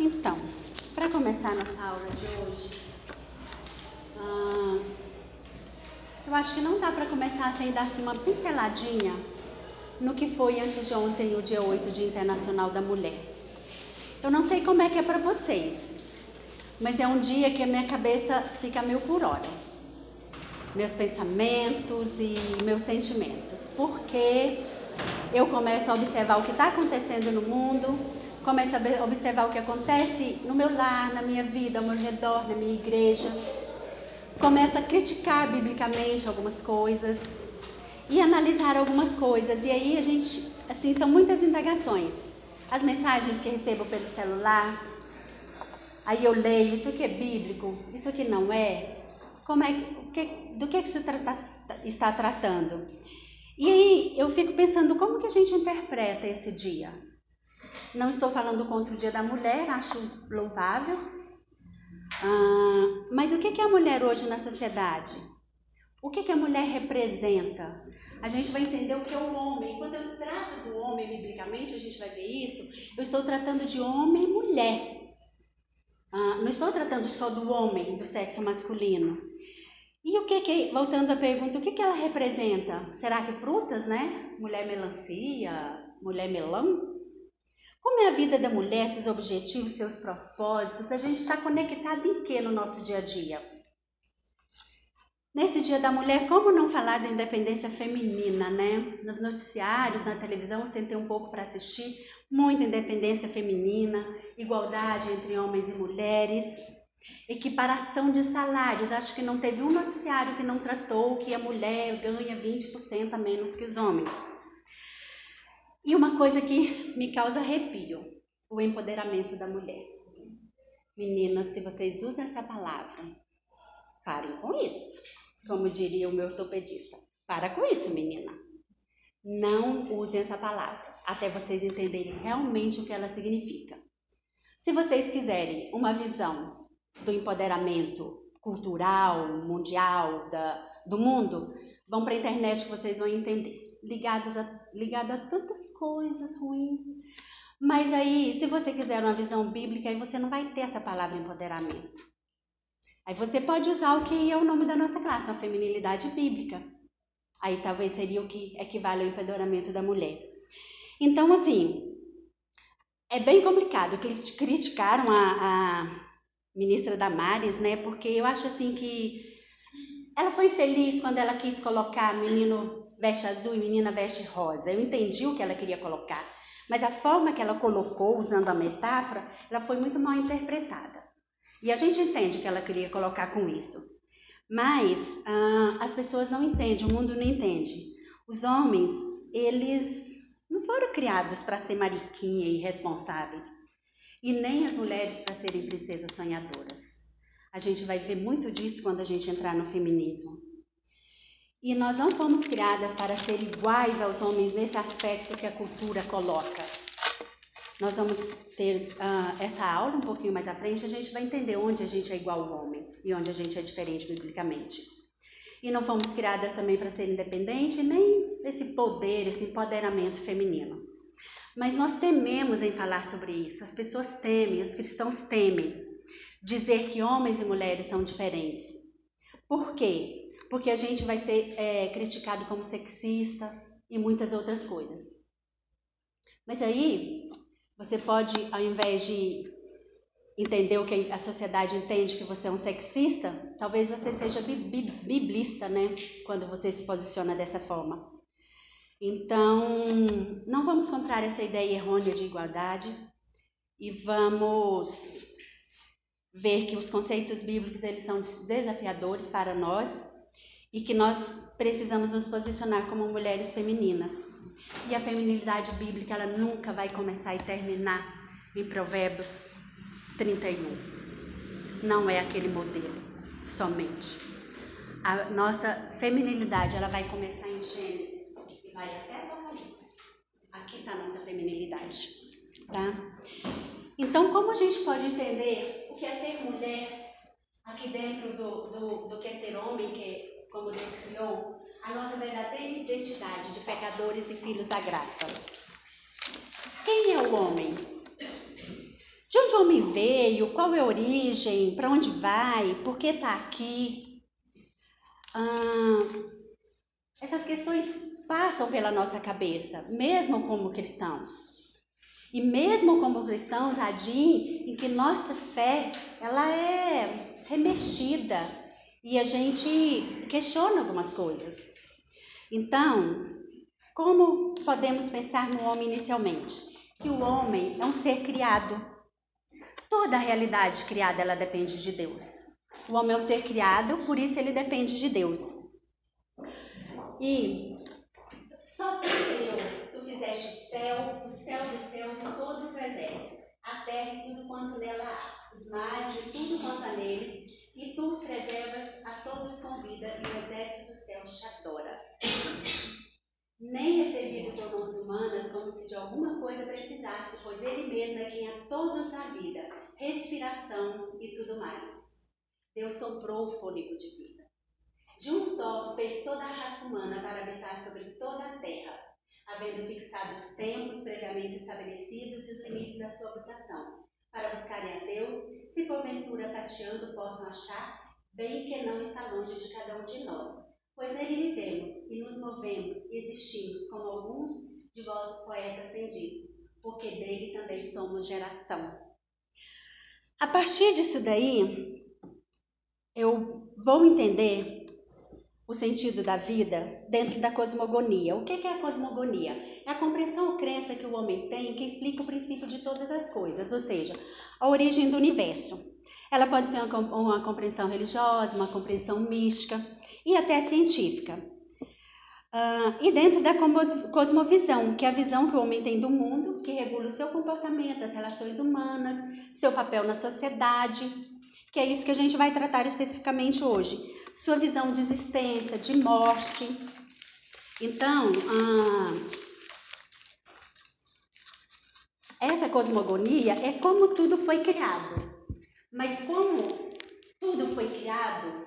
Então, para começar nossa aula de hoje, eu acho que não dá para começar sem dar assim, uma pinceladinha no que foi antes de ontem, o dia 8, Dia Internacional da Mulher. Eu não sei como é que é para vocês, mas é um dia que a minha cabeça fica mil por hora. Meus pensamentos e meus sentimentos, porque eu começo a observar o que está acontecendo no mundo, começo a observar o que acontece no meu lar, na minha vida, ao meu redor, na minha igreja. Começo a criticar biblicamente algumas coisas e analisar algumas coisas. E aí a gente, assim, são muitas indagações. As mensagens que recebo pelo celular, aí eu leio, isso aqui é bíblico, isso aqui não é. Como é que, do que, que isso trata, está tratando? E aí eu fico pensando como que a gente interpreta esse dia. Não estou falando contra o Dia da Mulher, acho louvável. Ah, mas o que é a mulher hoje na sociedade? O que, que a mulher representa? A gente vai entender o que é o homem. Quando eu trato do homem biblicamente, a gente vai ver isso. Eu estou tratando de homem e mulher. Ah, não estou tratando só do homem, do sexo masculino. E o que que, voltando à pergunta, o que que ela representa? Será que frutas, né? Mulher melancia, mulher melão? Como é a vida da mulher, seus objetivos, seus propósitos? A gente está conectado em que no nosso dia a dia? Nesse Dia da Mulher, como não falar da independência feminina, né? Nos noticiários, na televisão, sentei um pouco para assistir, muita independência feminina, igualdade entre homens e mulheres, equiparação de salários. Acho que não teve um noticiário que não tratou que a mulher ganha 20% a menos que os homens. E uma coisa que me causa arrepio, o empoderamento da mulher. Meninas, se vocês usam essa palavra, parem com isso. Como diria o meu ortopedista. Para com isso, menina. Não usem essa palavra, até vocês entenderem realmente o que ela significa. Se vocês quiserem uma visão do empoderamento cultural, mundial, da, do mundo, vão para a internet que vocês vão entender ligados a, ligado a tantas coisas ruins. Mas aí, se você quiser uma visão bíblica, aí você não vai ter essa palavra empoderamento. Aí você pode usar o que é o nome da nossa classe, a feminilidade bíblica. Aí talvez seria o que equivale ao empoderamento da mulher. Então, assim, é bem complicado. Criticaram a, a ministra Damares, né? Porque eu acho assim que ela foi feliz quando ela quis colocar menino veste azul e menina veste rosa. Eu entendi o que ela queria colocar, mas a forma que ela colocou, usando a metáfora, ela foi muito mal interpretada. E a gente entende o que ela queria colocar com isso. Mas ah, as pessoas não entendem, o mundo não entende. Os homens, eles não foram criados para ser mariquinha e irresponsáveis. E nem as mulheres para serem princesas sonhadoras. A gente vai ver muito disso quando a gente entrar no feminismo. E nós não fomos criadas para ser iguais aos homens nesse aspecto que a cultura coloca. Nós vamos ter uh, essa aula um pouquinho mais à frente, a gente vai entender onde a gente é igual ao homem e onde a gente é diferente biblicamente. E não fomos criadas também para ser independente, nem esse poder, esse empoderamento feminino. Mas nós tememos em falar sobre isso, as pessoas temem, os cristãos temem dizer que homens e mulheres são diferentes. Por quê? Porque a gente vai ser é, criticado como sexista e muitas outras coisas. Mas aí, você pode, ao invés de entender o que a sociedade entende que você é um sexista, talvez você seja biblista, né? Quando você se posiciona dessa forma. Então, não vamos comprar essa ideia errônea de igualdade e vamos ver que os conceitos bíblicos eles são desafiadores para nós e que nós precisamos nos posicionar como mulheres femininas. E a feminilidade bíblica ela nunca vai começar e terminar em Provérbios 31. Não é aquele modelo somente. A nossa feminilidade ela vai começar em Gênesis e vai até Apocalipse. Aqui está a nossa feminilidade, tá? Então, como a gente pode entender o que é ser mulher aqui dentro do, do, do que é ser homem, que é como Deus criou, a nossa verdadeira identidade de pecadores e filhos da graça. Quem é o homem? De onde o homem veio? Qual é a origem? Para onde vai? Por que está aqui? Ah, essas questões passam pela nossa cabeça, mesmo como cristãos. E mesmo como cristãos, dia em que nossa fé ela é remexida e a gente questiona algumas coisas. Então, como podemos pensar no homem inicialmente? Que o homem é um ser criado. Toda a realidade criada ela depende de Deus. O homem é um ser criado, por isso ele depende de Deus. E só tu, Senhor, tu fizeste o céu, o céu dos céus e todo o seu exército, a terra e tudo quanto nela há, os mares e tudo quanto há neles, e tu os preservas, a todos com vida, e o exército dos céus te adora. Nem recebido por mãos humanas, como se de alguma coisa precisasse, pois ele mesmo é quem a todos dá vida, respiração e tudo mais. Deus soprou o fôlego de vida. De um só fez toda a raça humana para habitar sobre toda a terra, havendo fixado os tempos previamente estabelecidos e os limites da sua habitação, para buscarem a Deus, se porventura tateando possam achar, bem que não está longe de cada um de nós. Pois nele vivemos e nos movemos e existimos, como alguns de vossos poetas têm dito, porque dele também somos geração. A partir disso daí, eu vou entender o sentido da vida dentro da cosmogonia. O que é a cosmogonia? É a compreensão ou crença que o homem tem que explica o princípio de todas as coisas, ou seja, a origem do universo. Ela pode ser uma, compreensão religiosa, uma compreensão mística e até científica. Uh, e dentro da cosmovisão, que é a visão que o homem tem do mundo, que regula o seu comportamento, as relações humanas, seu papel na sociedade, que é isso que a gente vai tratar especificamente hoje. Sua visão de existência, de morte. Então, ah, essa cosmogonia é como tudo foi criado. Mas como tudo foi criado,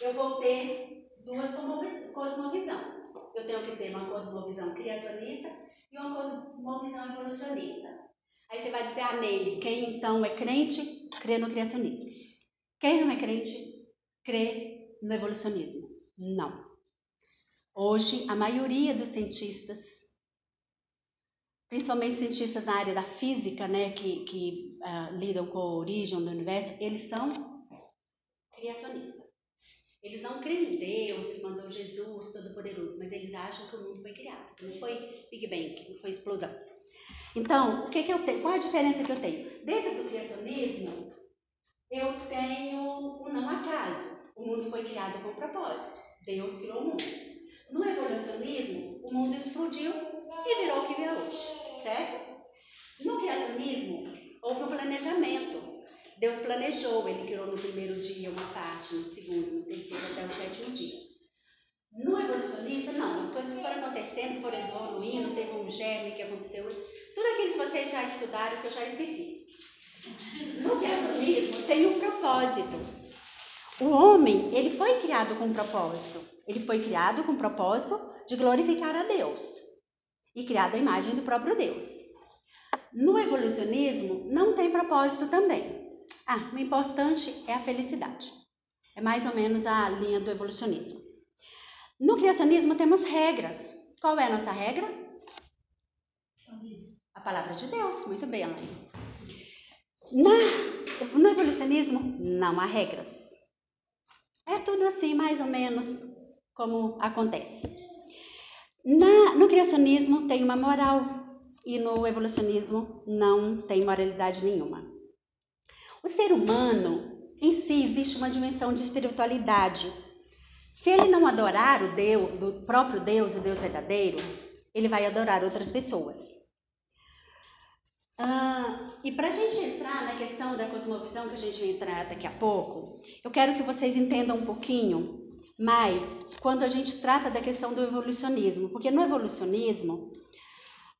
eu vou ter duas cosmovisão. Eu tenho que ter uma cosmovisão criacionista e uma cosmovisão evolucionista. Aí você vai dizer, ah, nele, quem então é crente, crê no criacionismo. Quem não é crente, crê no evolucionismo. Não. Hoje, a maioria dos cientistas, principalmente cientistas na área da física, né, que, que uh, lidam com a origem do universo, eles são criacionistas. Eles não creem em Deus que mandou Jesus Todo-Poderoso, mas eles acham que o mundo foi criado, que não foi Big Bang, não foi explosão. Então, o que, que eu tenho? Qual a diferença que eu tenho? Dentro do criacionismo, eu tenho o não acaso. O mundo foi criado com propósito. Deus criou o mundo. No evolucionismo, o mundo explodiu e virou o que é hoje, certo? No criacionismo, houve um planejamento. Deus planejou, ele criou no primeiro dia uma parte, no segundo, no terceiro, até o sétimo dia. No evolucionista, não, as coisas foram acontecendo, foram evoluindo, teve um germe que aconteceu, tudo aquilo que vocês já estudaram que eu já esqueci. No criacionismo tem um propósito. O homem, ele foi criado com um propósito. Ele foi criado com o propósito de glorificar a Deus e criado à imagem do próprio Deus. No evolucionismo não tem propósito também. Ah, o importante é a felicidade. É mais ou menos a linha do evolucionismo. No criacionismo temos regras. Qual é a nossa regra? A palavra de Deus. Muito bem, Elaine. Na, no evolucionismo não há regras. É tudo assim, mais ou menos, como acontece. Na, no criacionismo tem uma moral e no evolucionismo não tem moralidade nenhuma. O ser humano, em si, existe uma dimensão de espiritualidade se ele não adorar o Deus, do próprio Deus, o Deus verdadeiro, ele vai adorar outras pessoas. Ah, e para a gente entrar na questão da cosmovisão, que a gente vai entrar daqui a pouco, eu quero que vocês entendam um pouquinho mais quando a gente trata da questão do evolucionismo, porque no evolucionismo,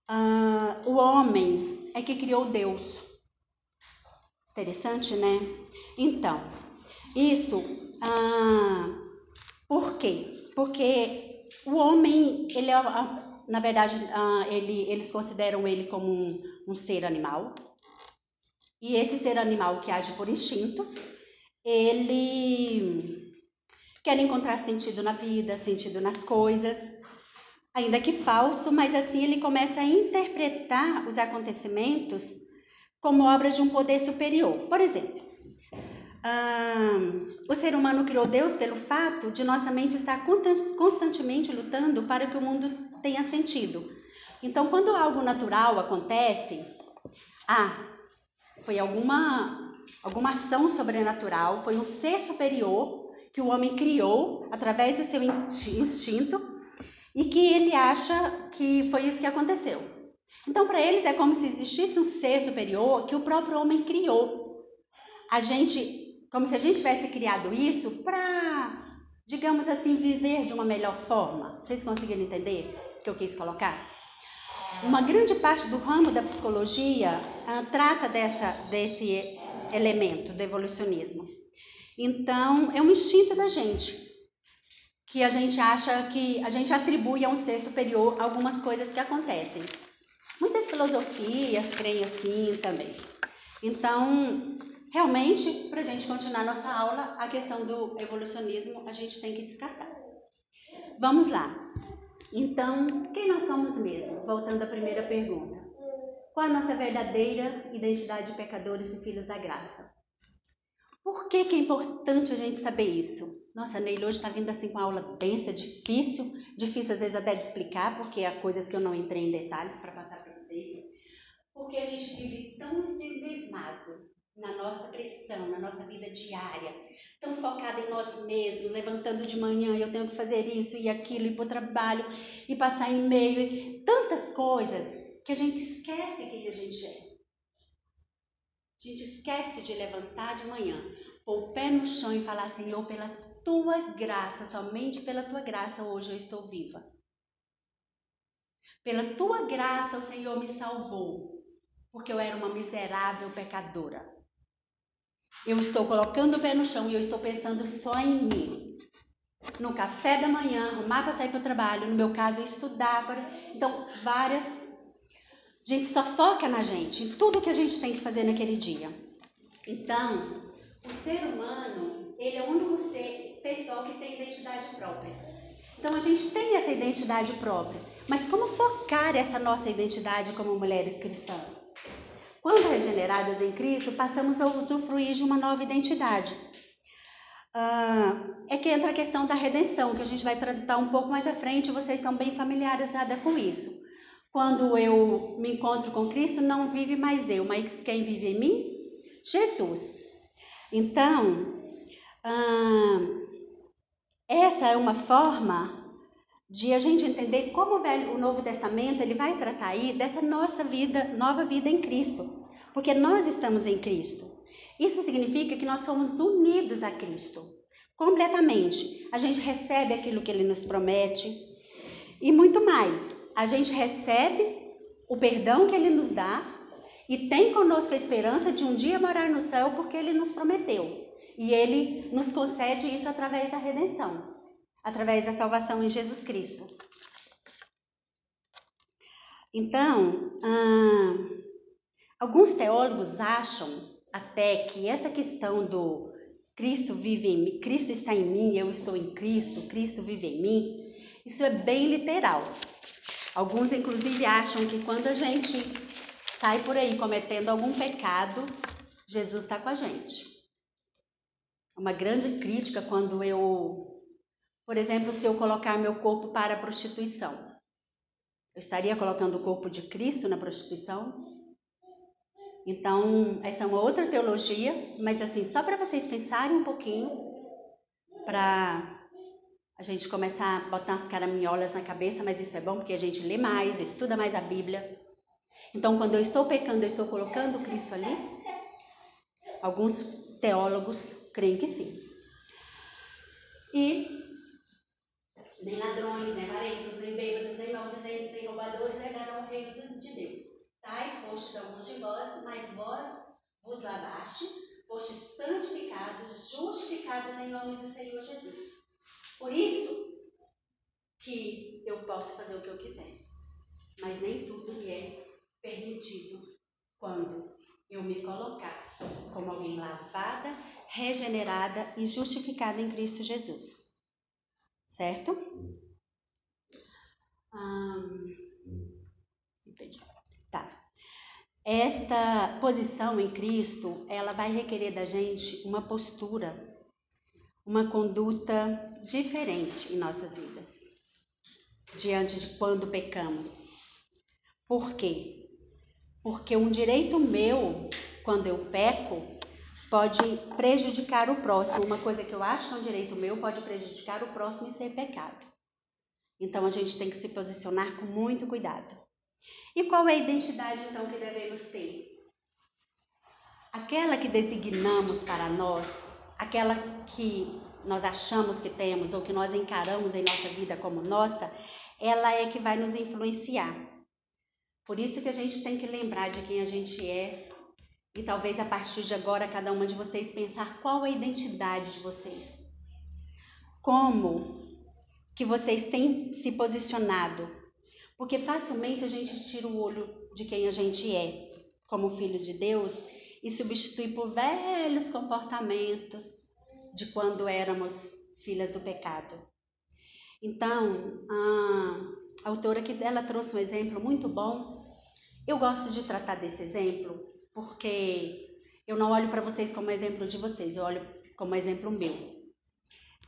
ah, o homem é que criou Deus. Interessante, né? Então, isso ah, por quê? Porque o homem, ele é, na verdade, ele, eles consideram ele como um, um ser animal. E esse ser animal que age por instintos, ele quer encontrar sentido na vida, sentido nas coisas, ainda que falso, mas assim ele começa a interpretar os acontecimentos como obras de um poder superior. Por exemplo, o ser humano criou Deus pelo fato de nossa mente estar constantemente lutando para que o mundo tenha sentido. Então, quando algo natural acontece, ah, foi alguma alguma ação sobrenatural, foi um ser superior que o homem criou através do seu instinto e que ele acha que foi isso que aconteceu. Então, para eles é como se existisse um ser superior que o próprio homem criou. A gente, como se a gente tivesse criado isso para, digamos assim, viver de uma melhor forma. Vocês conseguiram entender o que eu quis colocar? Uma grande parte do ramo da psicologia ah, trata dessa, desse elemento do evolucionismo. Então, é um instinto da gente, que a gente acha que a gente atribui a um ser superior algumas coisas que acontecem. Muitas filosofias creem assim também. Então, realmente, para a gente continuar nossa aula, a questão do evolucionismo a gente tem que descartar. Vamos lá. Então, quem nós somos mesmo? Voltando à primeira pergunta. Qual a nossa verdadeira identidade de pecadores e filhos da graça? Por que, que é importante a gente saber isso? Nossa, a Neile hoje está vindo assim com uma aula densa, difícil, difícil às vezes até de explicar, porque há coisas que eu não entrei em detalhes para passar para vocês. Porque a gente vive tão ensimismado na nossa pressão, na nossa vida diária, tão focada em nós mesmos, levantando de manhã, eu tenho que fazer isso e aquilo, ir para o trabalho, e passar e-mail, tantas coisas que a gente esquece quem a gente é. A gente esquece de levantar de manhã, pôr o pé no chão e falar: Senhor, pela tua graça, somente pela tua graça, hoje eu estou viva. Pela tua graça, o Senhor me salvou, porque eu era uma miserável pecadora. Eu estou colocando o pé no chão e eu estou pensando só em mim. No café da manhã, arrumar para sair para o trabalho, no meu caso, estudar. Para... Então, várias a gente só foca na gente, em tudo que a gente tem que fazer naquele dia. Então, o ser humano, ele é o único ser pessoal que tem identidade própria. Então a gente tem essa identidade própria, mas como focar essa nossa identidade como mulheres cristãs? Quando regeneradas em Cristo, passamos a usufruir de uma nova identidade. Ah, é que entra a questão da redenção, que a gente vai tratar um pouco mais à frente, vocês estão bem familiarizadas com isso. Quando eu me encontro com Cristo, não vive mais eu, mas quem vive em mim? Jesus. Então, hum, essa é uma forma de a gente entender como o, o Novo Testamento ele vai tratar aí dessa nossa vida, nova vida em Cristo, porque nós estamos em Cristo. Isso significa que nós somos unidos a Cristo, completamente. A gente recebe aquilo que Ele nos promete e muito mais a gente recebe o perdão que Ele nos dá e tem conosco a esperança de um dia morar no céu porque Ele nos prometeu. E Ele nos concede isso através da redenção, através da salvação em Jesus Cristo. Então, hum, alguns teólogos acham até que essa questão do Cristo vive em mim, Cristo está em mim, eu estou em Cristo, Cristo vive em mim, isso é bem literal. Alguns, inclusive, acham que quando a gente sai por aí cometendo algum pecado, Jesus está com a gente. Uma grande crítica quando eu, por exemplo, se eu colocar meu corpo para a prostituição. Eu estaria colocando o corpo de Cristo na prostituição? Então, essa é uma outra teologia, mas assim, só para vocês pensarem um pouquinho, para a gente começar a botar as caraminholas na cabeça, mas isso é bom porque a gente lê mais, estuda mais a Bíblia. Então, quando eu estou pecando, eu estou colocando Cristo ali? Alguns teólogos creem que sim. E nem ladrões, nem avarentos, nem bêbados, nem maldizentes, nem roubadores herdarão o reino de Deus. Tais fostes alguns de vós, mas vós vos lavastes, fostes santificados, justificados em nome do Senhor Jesus. Por isso que eu posso fazer o que eu quiser, mas nem tudo me é permitido quando eu me colocar como alguém lavada, regenerada e justificada em Cristo Jesus. Certo? Hum, tá. Esta posição em Cristo, ela vai requerer da gente uma postura, uma conduta diferente em nossas vidas, diante de quando pecamos. Por quê? Porque um direito meu, quando eu peco, pode prejudicar o próximo. Uma coisa que eu acho que é um direito meu pode prejudicar o próximo e ser pecado. Então a gente tem que se posicionar com muito cuidado. E qual é a identidade então que devemos ter? Aquela que designamos para nós, aquela que nós achamos que temos ou que nós encaramos em nossa vida como nossa, ela é que vai nos influenciar. Por isso que a gente tem que lembrar de quem a gente é e talvez a partir de agora cada uma de vocês pensar qual é a identidade de vocês. Como que vocês têm se posicionado? Porque facilmente a gente tira o olho de quem a gente é, como filho de Deus, e substitui por velhos comportamentos de quando éramos filhas do pecado. Então, a autora que ela trouxe um exemplo muito bom eu gosto de tratar desse exemplo porque eu não olho para vocês como exemplo de vocês, eu olho como exemplo meu.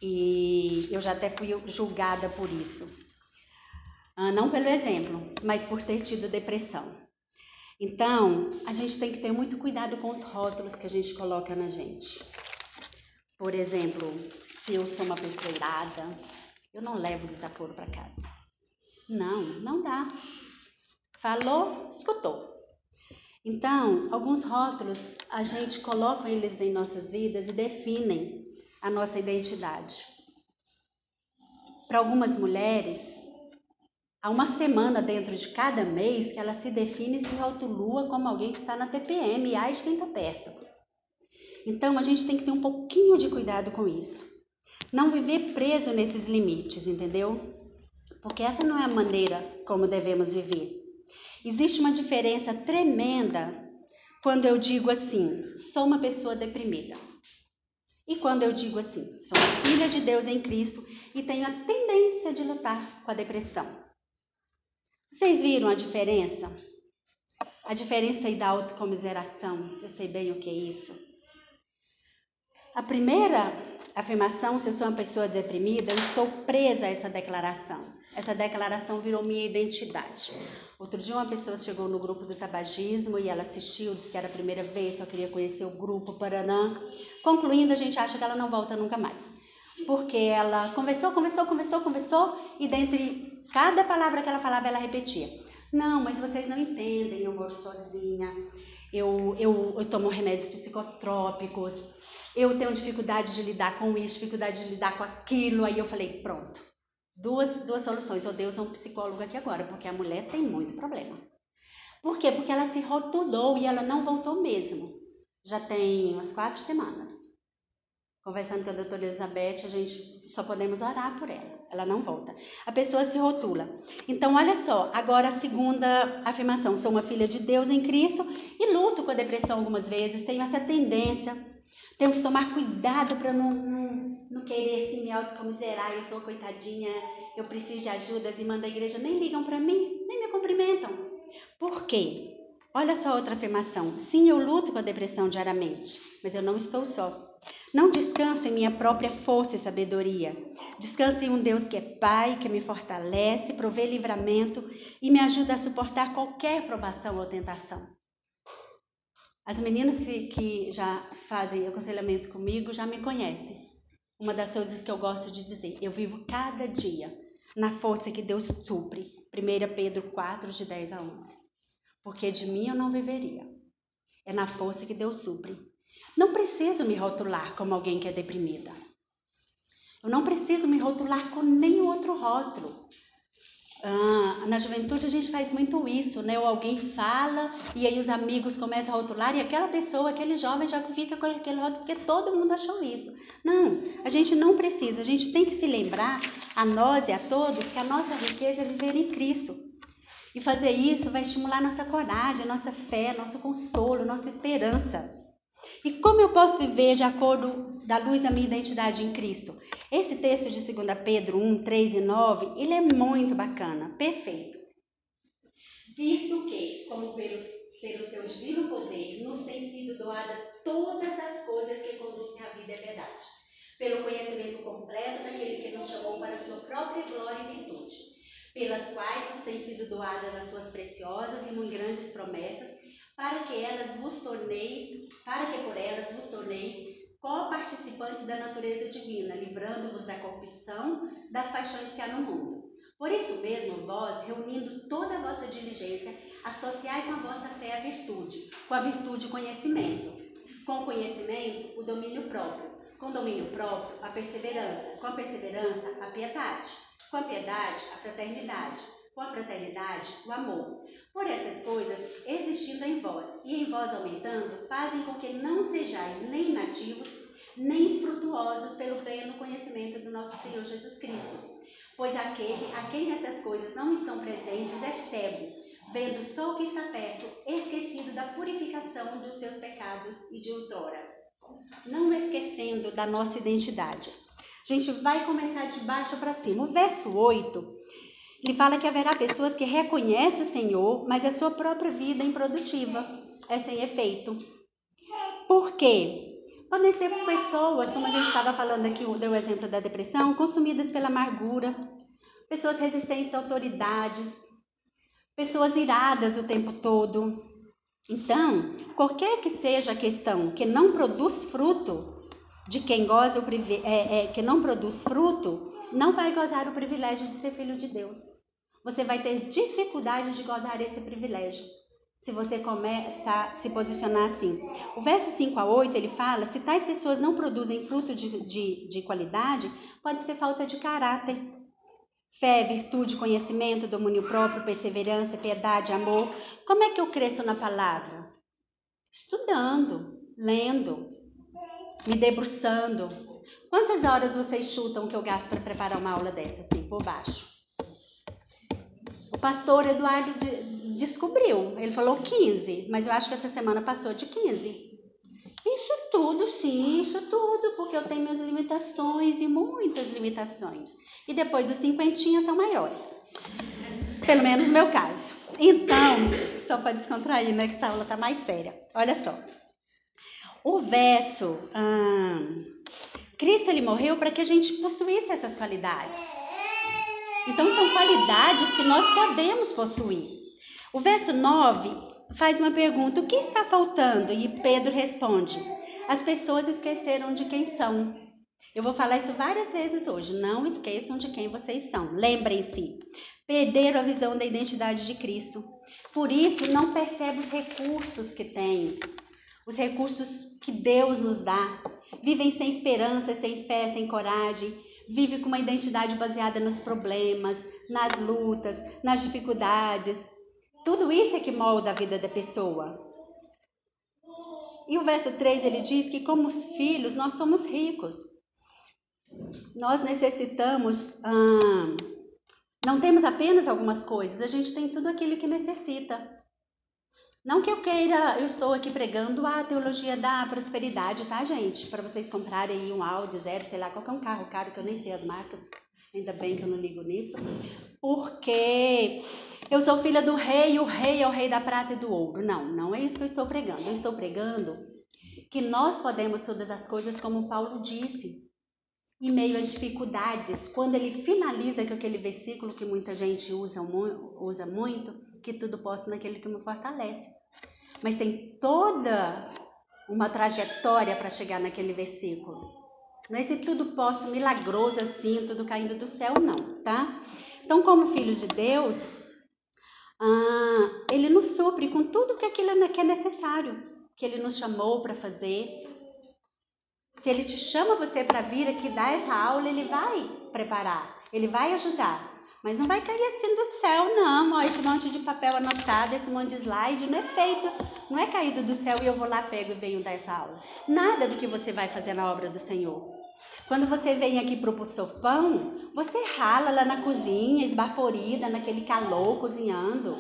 E eu já até fui julgada por isso. Ah, não pelo exemplo, mas por ter tido depressão. Então, a gente tem que ter muito cuidado com os rótulos que a gente coloca na gente. Por exemplo, se eu sou uma pessoa irada, eu não levo desaforo para casa. Não, não dá. Falou, escutou. Então, alguns rótulos a gente coloca eles em nossas vidas e definem a nossa identidade. Para algumas mulheres, há uma semana dentro de cada mês que ela se define e se rotulua como alguém que está na TPM, e ai quem está perto. Então, a gente tem que ter um pouquinho de cuidado com isso. Não viver preso nesses limites, entendeu? Porque essa não é a maneira como devemos viver. Existe uma diferença tremenda quando eu digo assim, sou uma pessoa deprimida. E quando eu digo assim, sou uma filha de Deus em Cristo e tenho a tendência de lutar com a depressão. Vocês viram a diferença? A diferença aí da autocomiseração, eu sei bem o que é isso. A primeira afirmação, se eu sou uma pessoa deprimida, eu estou presa a essa declaração. Essa declaração virou minha identidade. Outro dia uma pessoa chegou no grupo do tabagismo e ela assistiu, disse que era a primeira vez, só queria conhecer o grupo Paranã. Concluindo, a gente acha que ela não volta nunca mais. Porque ela conversou, conversou, conversou, conversou e dentre cada palavra que ela falava, ela repetia. Não, mas vocês não entendem, eu moro sozinha, eu, eu, eu tomo remédios psicotrópicos, eu tenho dificuldade de lidar com isso, dificuldade de lidar com aquilo. Aí eu falei, pronto, duas, duas soluções. Ou Deus é um psicólogo aqui agora, porque a mulher tem muito problema. Por quê? Porque ela se rotulou e ela não voltou mesmo. Já tem umas quatro semanas. Conversando com a doutora Elizabeth, a gente só podemos orar por ela. Ela não volta. A pessoa se rotula. Então, olha só, agora a segunda afirmação. Sou uma filha de Deus em Cristo e luto com a depressão algumas vezes. Tenho essa tendência temos que tomar cuidado para não, não, não, querer assim me autocomiserar. Eu sou coitadinha, eu preciso de ajuda. As irmãs da igreja nem ligam para mim, nem me cumprimentam. Por quê? Olha só outra afirmação. Sim, eu luto com a depressão diariamente, mas eu não estou só. Não descanso em minha própria força e sabedoria. Descanso em um Deus que é Pai, que me fortalece, provê livramento e me ajuda a suportar qualquer provação ou tentação. As meninas que, que já fazem aconselhamento comigo já me conhecem. Uma das coisas que eu gosto de dizer, eu vivo cada dia na força que Deus supre. 1 Pedro 4, de 10 a 11. Porque de mim eu não viveria. É na força que Deus supre. Não preciso me rotular como alguém que é deprimida. Eu não preciso me rotular com nenhum outro rótulo. Ah, na juventude a gente faz muito isso, né? Ou alguém fala e aí os amigos começam a rotular e aquela pessoa, aquele jovem já fica com aquele rótulo porque todo mundo achou isso. Não, a gente não precisa, a gente tem que se lembrar, a nós e a todos, que a nossa riqueza é viver em Cristo. E fazer isso vai estimular nossa coragem, nossa fé, nosso consolo, nossa esperança. E como eu posso viver de acordo da luz da minha identidade em Cristo? Esse texto de 2 Pedro 1, 3 e 9, ele é muito bacana, perfeito. Visto que, como pelo, pelo seu divino poder, nos tem sido doada todas as coisas que conduzem à vida e à verdade, pelo conhecimento completo daquele que nos chamou para a sua própria glória e virtude, pelas quais nos têm sido doadas as suas preciosas e muito grandes promessas, para que elas vos torneis, para que por elas vos torneis co-participantes da natureza divina, livrando-vos da corrupção das paixões que há no mundo. Por isso mesmo, vós, reunindo toda a vossa diligência, associai com a vossa fé a virtude, com a virtude o conhecimento, com o conhecimento o domínio próprio, com o domínio próprio a perseverança, com a perseverança a piedade, com a piedade a fraternidade, com a fraternidade, o amor. Por essas coisas, existindo em vós e em vós aumentando, fazem com que não sejais nem nativos, nem frutuosos pelo pleno conhecimento do nosso Senhor Jesus Cristo. Pois aquele a quem essas coisas não estão presentes é cego, vendo só o que está perto, esquecido da purificação dos seus pecados e de outrora. Não esquecendo da nossa identidade. A gente vai começar de baixo para cima. O verso 8 ele fala que haverá pessoas que reconhecem o Senhor, mas a sua própria vida é improdutiva, é sem efeito. Por quê? Podem ser pessoas, como a gente estava falando aqui, deu o exemplo da depressão, consumidas pela amargura, pessoas resistentes a autoridades, pessoas iradas o tempo todo. Então, qualquer que seja a questão que não produz fruto, de quem goza o é, é, que não produz fruto, não vai gozar o privilégio de ser filho de Deus. Você vai ter dificuldade de gozar esse privilégio. Se você começa a se posicionar assim. O verso 5 a 8, ele fala: se tais pessoas não produzem fruto de, de, de qualidade, pode ser falta de caráter. Fé, virtude, conhecimento, domínio próprio, perseverança, piedade, amor. Como é que eu cresço na palavra? Estudando, lendo, me debruçando. Quantas horas vocês chutam que eu gasto para preparar uma aula dessa, assim, por baixo? O pastor Eduardo de, descobriu, ele falou 15, mas eu acho que essa semana passou de 15. Isso tudo, sim, isso tudo, porque eu tenho minhas limitações e muitas limitações. E depois dos cinquentinhas são maiores. Pelo menos no meu caso. Então, só para descontrair, né, que essa aula tá mais séria. Olha só. O verso, hum, Cristo ele morreu para que a gente possuísse essas qualidades. Então são qualidades que nós podemos possuir. O verso 9 faz uma pergunta: o que está faltando? E Pedro responde: as pessoas esqueceram de quem são. Eu vou falar isso várias vezes hoje. Não esqueçam de quem vocês são. Lembrem-se. Perderam a visão da identidade de Cristo. Por isso, não percebem os recursos que têm os recursos que Deus nos dá. Vivem sem esperança, sem fé, sem coragem. Vive com uma identidade baseada nos problemas, nas lutas, nas dificuldades. Tudo isso é que molda a vida da pessoa. E o verso 3 ele diz que, como os filhos, nós somos ricos. Nós necessitamos. Hum, não temos apenas algumas coisas, a gente tem tudo aquilo que necessita. Não que eu queira, eu estou aqui pregando a teologia da prosperidade, tá, gente? Para vocês comprarem um Audi zero, sei lá, qualquer um carro caro, que eu nem sei as marcas, ainda bem que eu não ligo nisso. Porque eu sou filha do rei e o rei é o rei da prata e do ouro. Não, não é isso que eu estou pregando. Eu estou pregando que nós podemos todas as coisas, como Paulo disse, em meio às dificuldades, quando ele finaliza com aquele versículo que muita gente usa, usa muito, que tudo posso naquele que me fortalece. Mas tem toda uma trajetória para chegar naquele versículo. Não é esse tudo posso milagroso assim, tudo caindo do céu, não, tá? Então, como filhos de Deus, ah, ele nos supre com tudo que aquilo que é necessário, que ele nos chamou para fazer. Se ele te chama você para vir aqui dar essa aula, ele vai preparar, ele vai ajudar. Mas não vai cair assim do céu, não. Ó, esse monte de papel anotado, esse monte de slide não é feito, não é caído do céu e eu vou lá, pego e venho dar essa aula. Nada do que você vai fazer na obra do Senhor. Quando você vem aqui pro sofão, você rala lá na cozinha, esbaforida, naquele calor, cozinhando.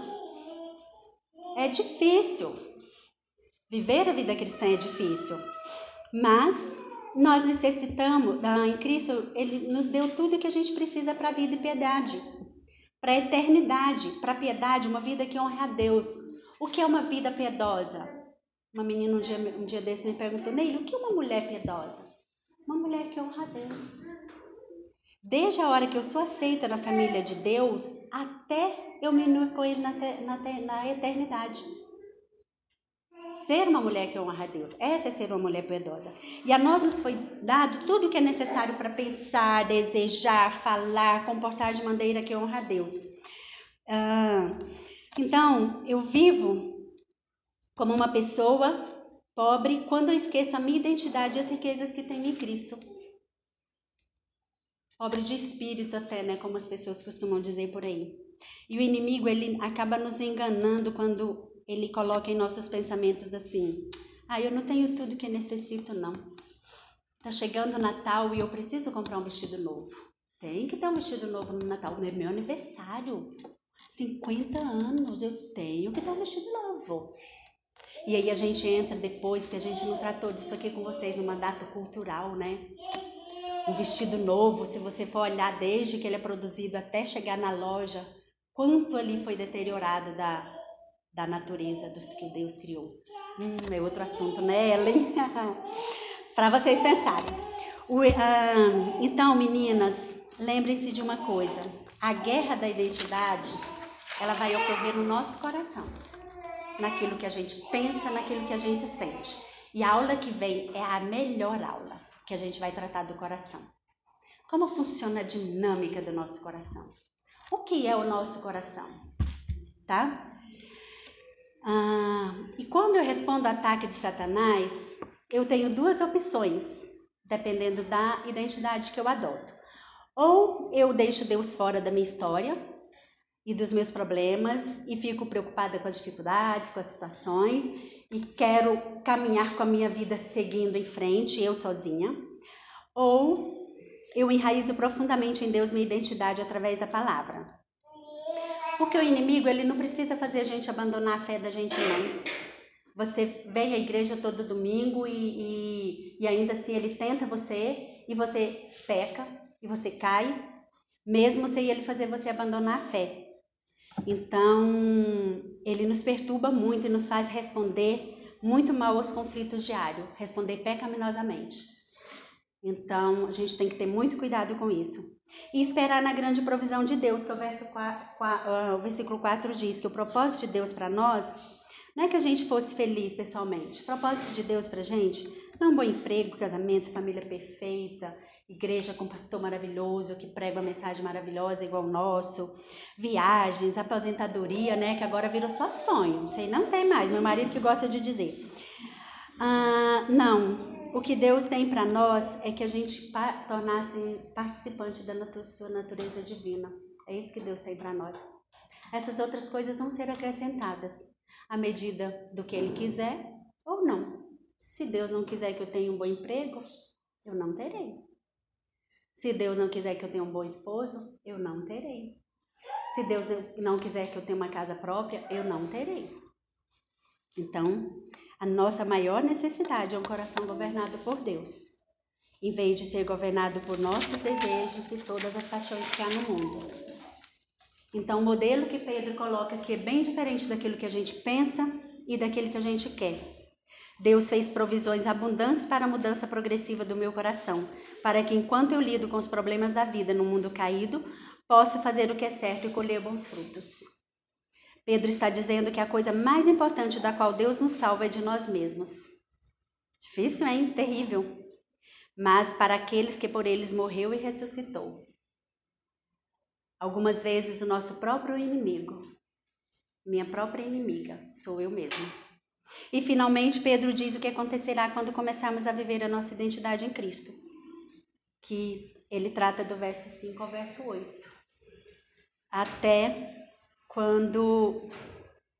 É difícil. Viver a vida cristã é difícil. Mas nós necessitamos, em Cristo, Ele nos deu tudo que a gente precisa para a vida e piedade. Para a eternidade, para a piedade, uma vida que honra a Deus. O que é uma vida piedosa? Uma menina um dia, um dia desse me perguntou, Neil, o que é uma mulher piedosa? Uma mulher que honra a Deus. Desde a hora que eu sou aceita na família de Deus, até eu me unir com Ele na, na, na eternidade. Ser uma mulher que honra a Deus, essa é ser uma mulher piedosa. E a nós nos foi dado tudo o que é necessário para pensar, desejar, falar, comportar de maneira que honra a Deus. Ah, então, eu vivo como uma pessoa pobre quando eu esqueço a minha identidade e as riquezas que tenho em Cristo. Pobre de espírito até, né, como as pessoas costumam dizer por aí. E o inimigo, ele acaba nos enganando quando ele coloca em nossos pensamentos assim: "Ah, eu não tenho tudo que necessito não. Tá chegando o Natal e eu preciso comprar um vestido novo. Tem que ter um vestido novo no Natal, é meu aniversário. 50 anos, eu tenho que ter um vestido novo. E aí a gente entra depois que a gente não tratou disso aqui com vocês no mandato cultural, né? Um vestido novo, se você for olhar desde que ele é produzido até chegar na loja, quanto ali foi deteriorado da, da natureza dos que Deus criou. Hum, é outro assunto, né, Ellen? Para vocês pensarem. O, ah, então, meninas, lembrem-se de uma coisa: a guerra da identidade, ela vai ocorrer no nosso coração naquilo que a gente pensa, naquilo que a gente sente. E a aula que vem é a melhor aula, que a gente vai tratar do coração. Como funciona a dinâmica do nosso coração? O que é o nosso coração? Tá? Ah, e quando eu respondo ataque de Satanás, eu tenho duas opções, dependendo da identidade que eu adoto. Ou eu deixo Deus fora da minha história, e dos meus problemas e fico preocupada com as dificuldades, com as situações e quero caminhar com a minha vida seguindo em frente, eu sozinha. Ou eu enraizo profundamente em Deus minha identidade através da palavra. Porque o inimigo, ele não precisa fazer a gente abandonar a fé da gente, não. Você vem à igreja todo domingo e, e, e ainda assim ele tenta você e você peca e você cai, mesmo sem ele fazer você abandonar a fé. Então, ele nos perturba muito e nos faz responder muito mal aos conflitos diários, responder pecaminosamente. Então, a gente tem que ter muito cuidado com isso. E esperar na grande provisão de Deus, que o, verso 4, ah, o versículo 4 diz que o propósito de Deus para nós não é que a gente fosse feliz pessoalmente. O propósito de Deus para a gente não é um bom emprego, casamento, família perfeita, igreja com pastor maravilhoso que prega uma mensagem maravilhosa igual o nosso, viagens, aposentadoria, né, que agora virou só sonho, não sei, não tem mais, meu marido que gosta de dizer. Ah, não, o que Deus tem para nós é que a gente tornasse participante da sua natureza divina. É isso que Deus tem para nós. Essas outras coisas vão ser acrescentadas à medida do que Ele quiser ou não. Se Deus não quiser que eu tenha um bom emprego, eu não terei. Se Deus não quiser que eu tenha um bom esposo, eu não terei. Se Deus não quiser que eu tenha uma casa própria, eu não terei. Então, a nossa maior necessidade é um coração governado por Deus, em vez de ser governado por nossos desejos e todas as paixões que há no mundo. Então, o modelo que Pedro coloca aqui é bem diferente daquilo que a gente pensa e daquilo que a gente quer. Deus fez provisões abundantes para a mudança progressiva do meu coração, para que enquanto eu lido com os problemas da vida no mundo caído, possa fazer o que é certo e colher bons frutos. Pedro está dizendo que a coisa mais importante da qual Deus nos salva é de nós mesmos. Difícil, hein? Terrível. Mas para aqueles que por eles morreu e ressuscitou. Algumas vezes o nosso próprio inimigo, minha própria inimiga, sou eu mesma. E finalmente, Pedro diz o que acontecerá quando começarmos a viver a nossa identidade em Cristo, que ele trata do verso 5 ao verso 8. Até quando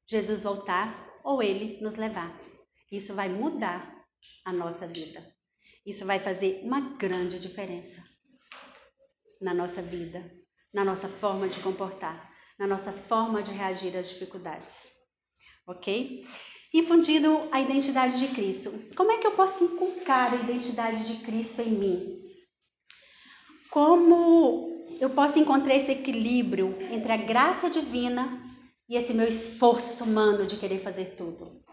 Jesus voltar ou ele nos levar. Isso vai mudar a nossa vida. Isso vai fazer uma grande diferença na nossa vida, na nossa forma de comportar, na nossa forma de reagir às dificuldades. Ok? Infundindo a identidade de Cristo. Como é que eu posso inculcar a identidade de Cristo em mim? Como eu posso encontrar esse equilíbrio entre a graça divina e esse meu esforço humano de querer fazer tudo?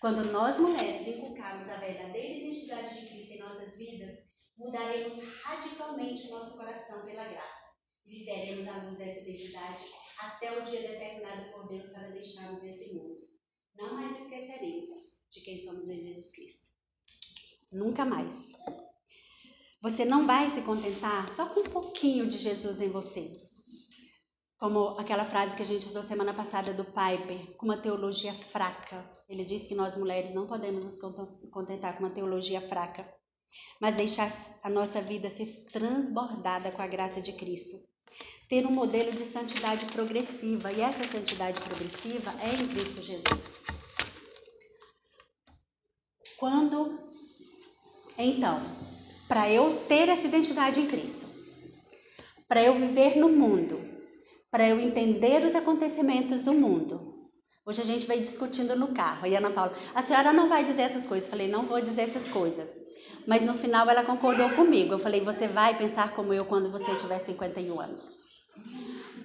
Quando nós mulheres inculcarmos a verdadeira identidade de Cristo em nossas vidas, mudaremos radicalmente o nosso coração pela graça viveremos à luz dessa identidade até o dia determinado por Deus para deixarmos esse mundo. Não mais esqueceremos de quem somos em Jesus Cristo. Nunca mais. Você não vai se contentar só com um pouquinho de Jesus em você. Como aquela frase que a gente usou semana passada do Piper, com uma teologia fraca. Ele diz que nós mulheres não podemos nos contentar com uma teologia fraca, mas deixar a nossa vida ser transbordada com a graça de Cristo. Ter um modelo de santidade progressiva, e essa santidade progressiva é em Cristo Jesus. Quando, então, para eu ter essa identidade em Cristo, para eu viver no mundo, para eu entender os acontecimentos do mundo. Hoje a gente vai discutindo no carro. E Ana Paula, a senhora não vai dizer essas coisas. Eu falei, não vou dizer essas coisas. Mas no final ela concordou comigo. Eu falei, você vai pensar como eu quando você tiver 51 anos.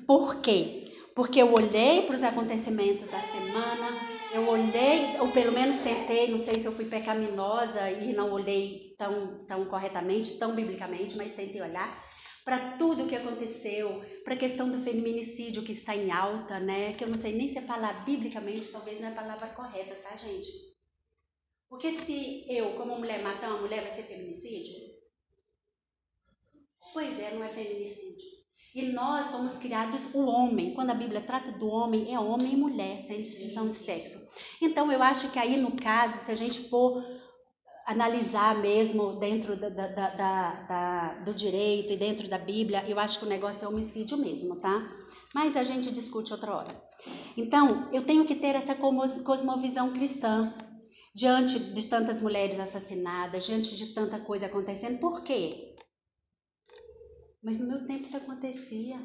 Por quê? Porque eu olhei para os acontecimentos da semana, eu olhei, ou pelo menos tentei, não sei se eu fui pecaminosa e não olhei tão, tão corretamente, tão biblicamente, mas tentei olhar para tudo o que aconteceu, para a questão do feminicídio que está em alta, né? Que eu não sei nem se é palavra biblicamente, talvez não é a palavra correta, tá, gente? Porque se eu, como mulher, matar uma mulher, vai ser feminicídio? Pois é, não é feminicídio. E nós fomos criados o homem. Quando a Bíblia trata do homem, é homem e mulher, sem distinção de sexo. Então eu acho que aí no caso, se a gente for analisar mesmo dentro da, da, da, da, do direito e dentro da Bíblia, eu acho que o negócio é homicídio mesmo, tá? Mas a gente discute outra hora. Então, eu tenho que ter essa cosmovisão cristã diante de tantas mulheres assassinadas, diante de tanta coisa acontecendo. Por quê? Mas no meu tempo isso acontecia.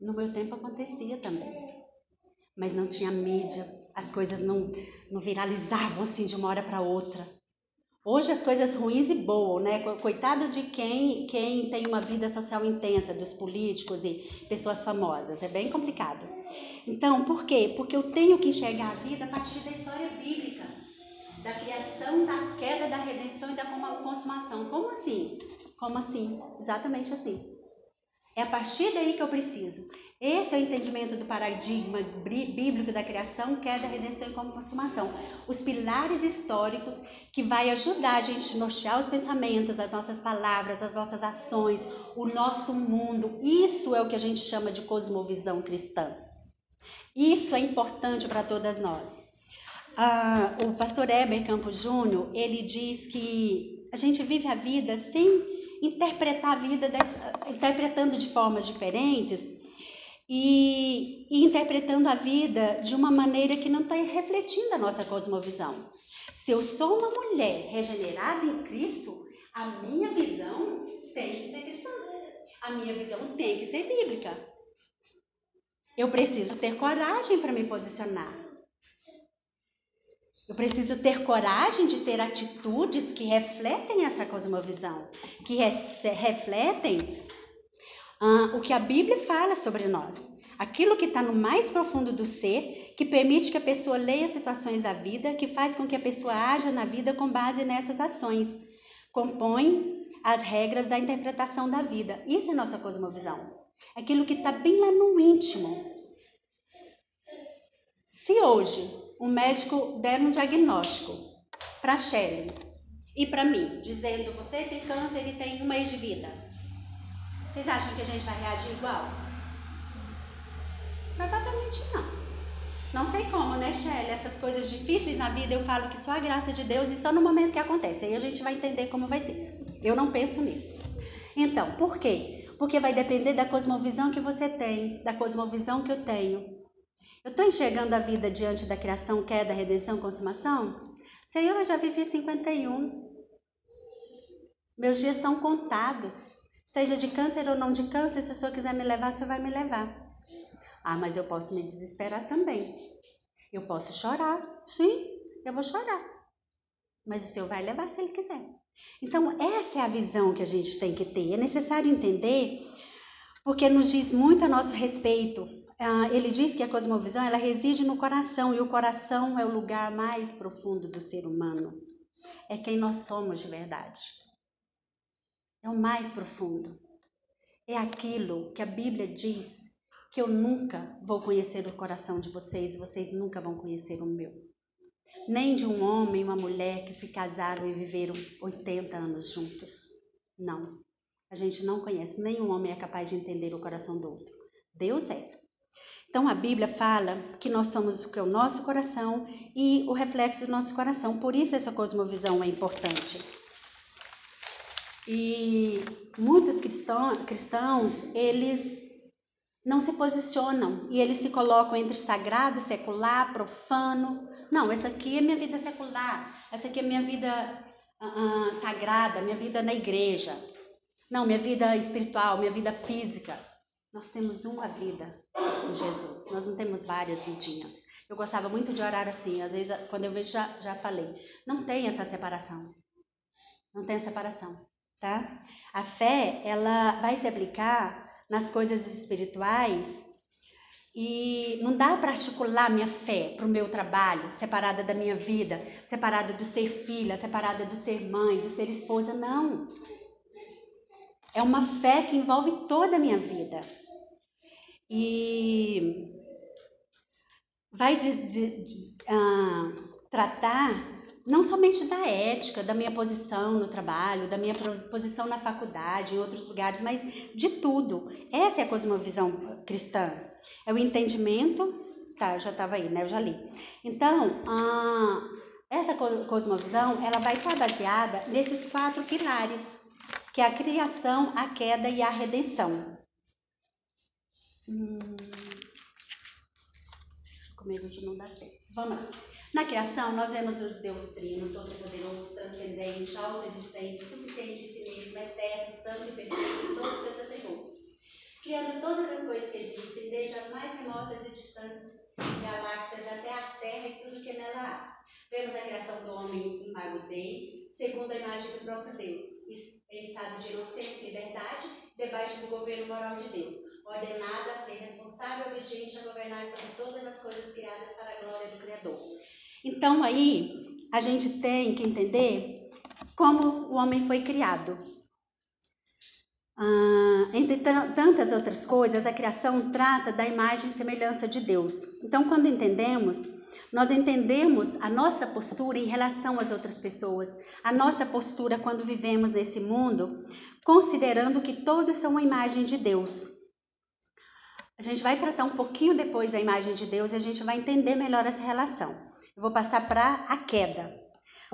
No meu tempo acontecia também. Mas não tinha mídia, as coisas não, não viralizavam assim de uma hora para outra. Hoje as coisas ruins e boas, né? Coitado de quem, quem tem uma vida social intensa, dos políticos e pessoas famosas. É bem complicado. Então, por quê? Porque eu tenho que enxergar a vida a partir da história bíblica, da criação, da queda, da redenção e da consumação. Como assim? Como assim? Exatamente assim. É a partir daí que eu preciso. Esse é o entendimento do paradigma bíblico da criação, queda, redenção e consumação. Os pilares históricos que vai ajudar a gente a nortear os pensamentos, as nossas palavras, as nossas ações, o nosso mundo. Isso é o que a gente chama de cosmovisão cristã. Isso é importante para todas nós. Ah, o pastor Heber Campos Júnior, ele diz que a gente vive a vida sem interpretar a vida, interpretando de formas diferentes, e, e interpretando a vida de uma maneira que não está refletindo a nossa cosmovisão. Se eu sou uma mulher regenerada em Cristo, a minha visão tem que ser cristã. A minha visão tem que ser bíblica. Eu preciso ter coragem para me posicionar. Eu preciso ter coragem de ter atitudes que refletem essa cosmovisão, que refletem ah, o que a Bíblia fala sobre nós. Aquilo que está no mais profundo do ser, que permite que a pessoa leia situações da vida, que faz com que a pessoa haja na vida com base nessas ações. Compõe as regras da interpretação da vida. Isso é nossa cosmovisão. Aquilo que está bem lá no íntimo. Se hoje um médico der um diagnóstico para Shelley e para mim, dizendo você tem câncer e tem um mês de vida, vocês acham que a gente vai reagir igual? Provavelmente não. Não sei como, né, Shelly? Essas coisas difíceis na vida eu falo que só a graça de Deus e só no momento que acontece. Aí a gente vai entender como vai ser. Eu não penso nisso. Então, por quê? Porque vai depender da cosmovisão que você tem, da cosmovisão que eu tenho. Eu estou enxergando a vida diante da criação, queda, redenção, consumação? Senhor, eu já vivi 51. Meus dias estão contados. Seja de câncer ou não de câncer, se o senhor quiser me levar, o senhor vai me levar. Ah, mas eu posso me desesperar também. Eu posso chorar. Sim, eu vou chorar. Mas o senhor vai levar se ele quiser. Então, essa é a visão que a gente tem que ter. É necessário entender, porque nos diz muito a nosso respeito. Ah, ele diz que a cosmovisão ela reside no coração e o coração é o lugar mais profundo do ser humano. É quem nós somos de verdade. É o mais profundo. É aquilo que a Bíblia diz que eu nunca vou conhecer o coração de vocês e vocês nunca vão conhecer o meu. Nem de um homem e uma mulher que se casaram e viveram 80 anos juntos. Não. A gente não conhece. Nenhum homem é capaz de entender o coração do outro. Deus é. Então a Bíblia fala que nós somos o que é o nosso coração e o reflexo do nosso coração. Por isso essa cosmovisão é importante. E muitos cristãos, eles não se posicionam e eles se colocam entre sagrado, secular, profano. Não, essa aqui é minha vida secular, essa aqui é minha vida uh, sagrada, minha vida na igreja. Não, minha vida espiritual, minha vida física. Nós temos uma vida com Jesus, nós não temos várias vidinhas. Eu gostava muito de orar assim, às vezes quando eu vejo já, já falei. Não tem essa separação. Não tem separação, tá? A fé, ela vai se aplicar nas coisas espirituais e não dá para articular minha fé para o meu trabalho, separada da minha vida, separada do ser filha, separada do ser mãe, do ser esposa, não. É uma fé que envolve toda a minha vida. E vai de, de, de, uh, tratar não somente da ética, da minha posição no trabalho, da minha posição na faculdade, em outros lugares, mas de tudo. Essa é a cosmovisão cristã. É o entendimento. Tá, já estava aí, né? Eu já li. Então, ah, essa cosmovisão, ela vai estar baseada nesses quatro pilares, que é a criação, a queda e a redenção. Hum, comigo de não dar tempo. Vamos lá. Na criação, nós vemos o Deus Trino, todo-poderoso, transcendente, autoexistente, suficiente em si mesmo, eterno, santo e perfeito em todos os seus atributos. Criando todas as coisas que existem, desde as mais remotas e distantes galáxias até a Terra e tudo que nela há. Vemos a criação do homem em Mago Dei, segundo a imagem do próprio Deus, em estado de inocência e liberdade, debaixo do governo moral de Deus, ordenada a ser responsável e obediente a governar sobre todas as coisas criadas para a glória do Criador. Então aí a gente tem que entender como o homem foi criado. Ah, entre tantas outras coisas, a criação trata da imagem e semelhança de Deus. Então, quando entendemos, nós entendemos a nossa postura em relação às outras pessoas, a nossa postura quando vivemos nesse mundo, considerando que todos são uma imagem de Deus. A gente vai tratar um pouquinho depois da imagem de Deus e a gente vai entender melhor essa relação. Eu vou passar para a queda.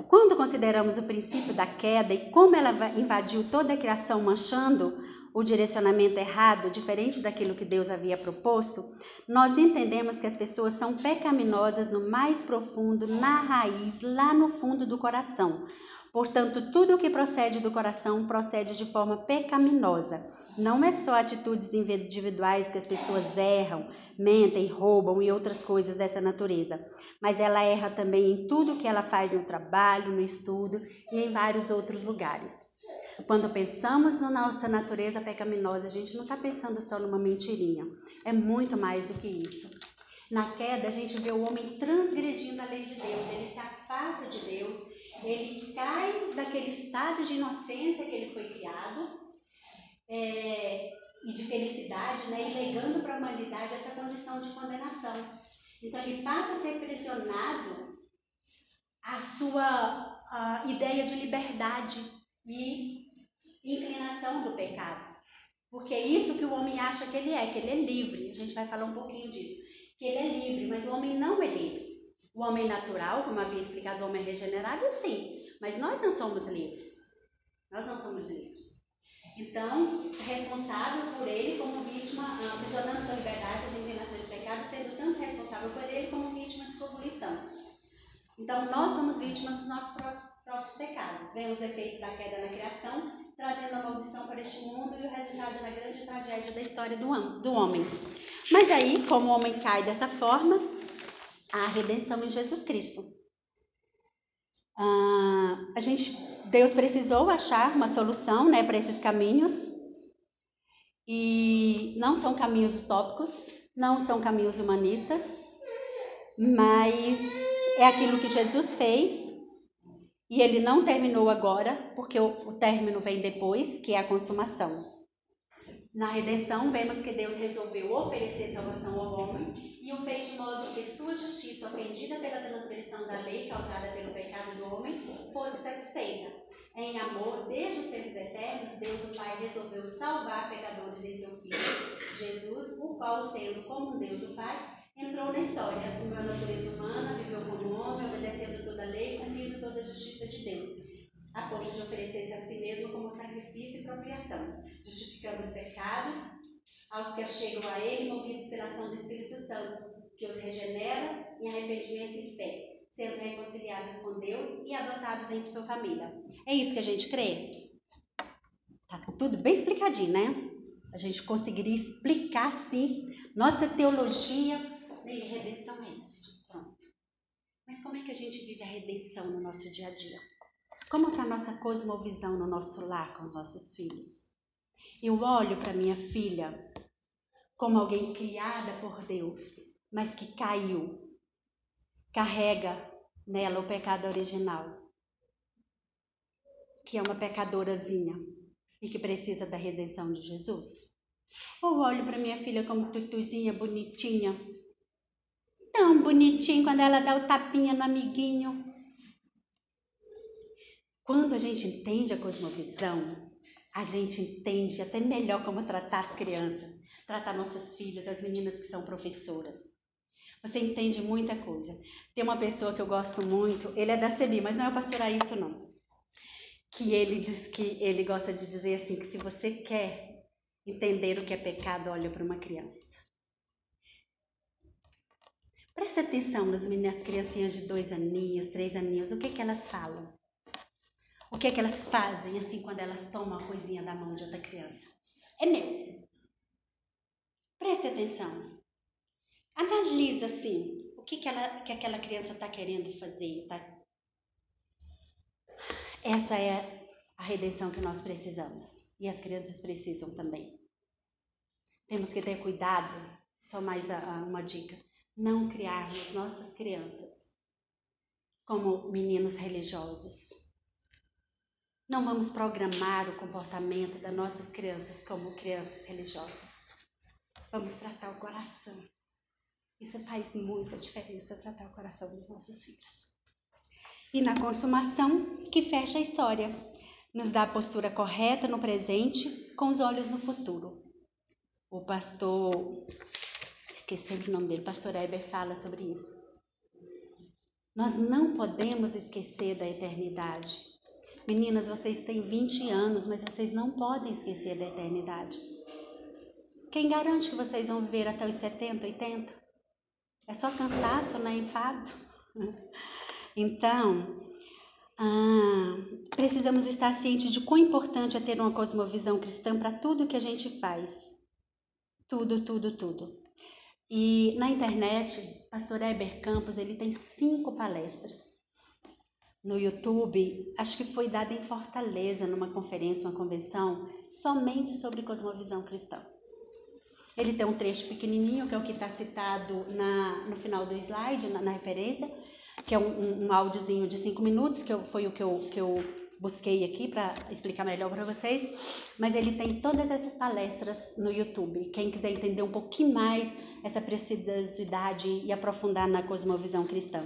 Quando consideramos o princípio da queda e como ela invadiu toda a criação, manchando o direcionamento errado, diferente daquilo que Deus havia proposto, nós entendemos que as pessoas são pecaminosas no mais profundo, na raiz, lá no fundo do coração. Portanto, tudo o que procede do coração procede de forma pecaminosa. Não é só atitudes individuais que as pessoas erram, mentem, roubam e outras coisas dessa natureza, mas ela erra também em tudo que ela faz no trabalho, no estudo e em vários outros lugares. Quando pensamos na nossa natureza pecaminosa, a gente não está pensando só numa mentirinha. É muito mais do que isso. Na queda, a gente vê o homem transgredindo a lei de Deus, ele se afasta de Deus ele cai daquele estado de inocência que ele foi criado é, e de felicidade, né, e legando para a humanidade essa condição de condenação. Então ele passa a ser pressionado a sua ideia de liberdade e inclinação do pecado. Porque é isso que o homem acha que ele é, que ele é livre. A gente vai falar um pouquinho disso. Que ele é livre, mas o homem não é livre. O homem natural, como havia explicado, o homem regenerado, sim, mas nós não somos livres. Nós não somos livres. Então, responsável por ele como vítima, aprisionando sua liberdade as inclinações do pecado, sendo tanto responsável por ele como vítima de sua punição. Então, nós somos vítimas dos nossos próprios pecados. Vemos o efeito da queda na criação, trazendo a maldição para este mundo e o resultado na grande tragédia da história do, homem. Mas aí, como o homem cai dessa forma, a redenção em Jesus Cristo. Ah, a gente, Deus precisou achar uma solução né, para esses caminhos. E não são caminhos utópicos, não são caminhos humanistas, mas é aquilo que Jesus fez e ele não terminou agora, porque o, o término vem depois, que é a consumação. Na redenção, vemos que Deus resolveu oferecer salvação ao homem e o fez de modo que sua justiça, ofendida pela transgressão da lei causada pelo pecado do homem, fosse satisfeita. Em amor, desde os tempos eternos, Deus o Pai resolveu salvar pecadores em seu Filho, Jesus, o qual, sendo como um Deus o Pai, entrou na história, assumiu a natureza humana, viveu como homem, obedecendo toda a lei, cumprindo toda a justiça de Deus, a ponto de oferecer-se a si mesmo como sacrifício e propriação, justificando os pecados aos que achegam a Ele, movidos pela ação do Espírito Santo, que os regenera em arrependimento e fé, sendo reconciliados com Deus e adotados em sua família. É isso que a gente crê? Tá tudo bem explicadinho, né? A gente conseguiria explicar, sim, nossa teologia e redenção é isso. Pronto. Mas como é que a gente vive a redenção no nosso dia a dia? Como está a nossa cosmovisão no nosso lar com os nossos filhos? Eu olho para minha filha como alguém criada por Deus, mas que caiu. Carrega nela o pecado original, que é uma pecadorazinha e que precisa da redenção de Jesus. Ou olho para minha filha como tutuzinha, bonitinha, tão bonitinho quando ela dá o tapinha no amiguinho. Quando a gente entende a cosmovisão, a gente entende até melhor como tratar as crianças, tratar nossas filhas, as meninas que são professoras. Você entende muita coisa. Tem uma pessoa que eu gosto muito, ele é da CEBI, mas não é o pastor Ailton, não. Que ele diz que ele gosta de dizer assim: que se você quer entender o que é pecado, olha para uma criança. Preste atenção nas meninas, criancinhas de dois aninhos, três aninhos, o que, que elas falam? O que, que elas fazem assim quando elas tomam a coisinha da mão de outra criança? É meu. Preste atenção. Analisa assim, o que, que, ela, que aquela criança está querendo fazer. Tá? Essa é a redenção que nós precisamos. E as crianças precisam também. Temos que ter cuidado, só mais uma dica não criarmos nossas crianças como meninos religiosos. Não vamos programar o comportamento das nossas crianças como crianças religiosas. Vamos tratar o coração. Isso faz muita diferença, tratar o coração dos nossos filhos. E na consumação, que fecha a história, nos dá a postura correta no presente, com os olhos no futuro. O pastor esqueci o nome dele, pastor Eber fala sobre isso. Nós não podemos esquecer da eternidade. Meninas, vocês têm 20 anos, mas vocês não podem esquecer da eternidade. Quem garante que vocês vão viver até os 70, 80? É só cansaço, né? Enfado. Então, ah, precisamos estar cientes de quão importante é ter uma cosmovisão cristã para tudo que a gente faz. Tudo, tudo, tudo. E na internet, pastor Eber Campos, ele tem cinco palestras. No YouTube, acho que foi dada em Fortaleza, numa conferência, uma convenção, somente sobre cosmovisão cristã. Ele tem um trecho pequenininho, que é o que está citado na, no final do slide, na, na referência, que é um, um, um áudiozinho de cinco minutos, que eu, foi o que eu, que eu busquei aqui para explicar melhor para vocês, mas ele tem todas essas palestras no YouTube. Quem quiser entender um pouquinho mais essa preciosidade e aprofundar na cosmovisão cristã.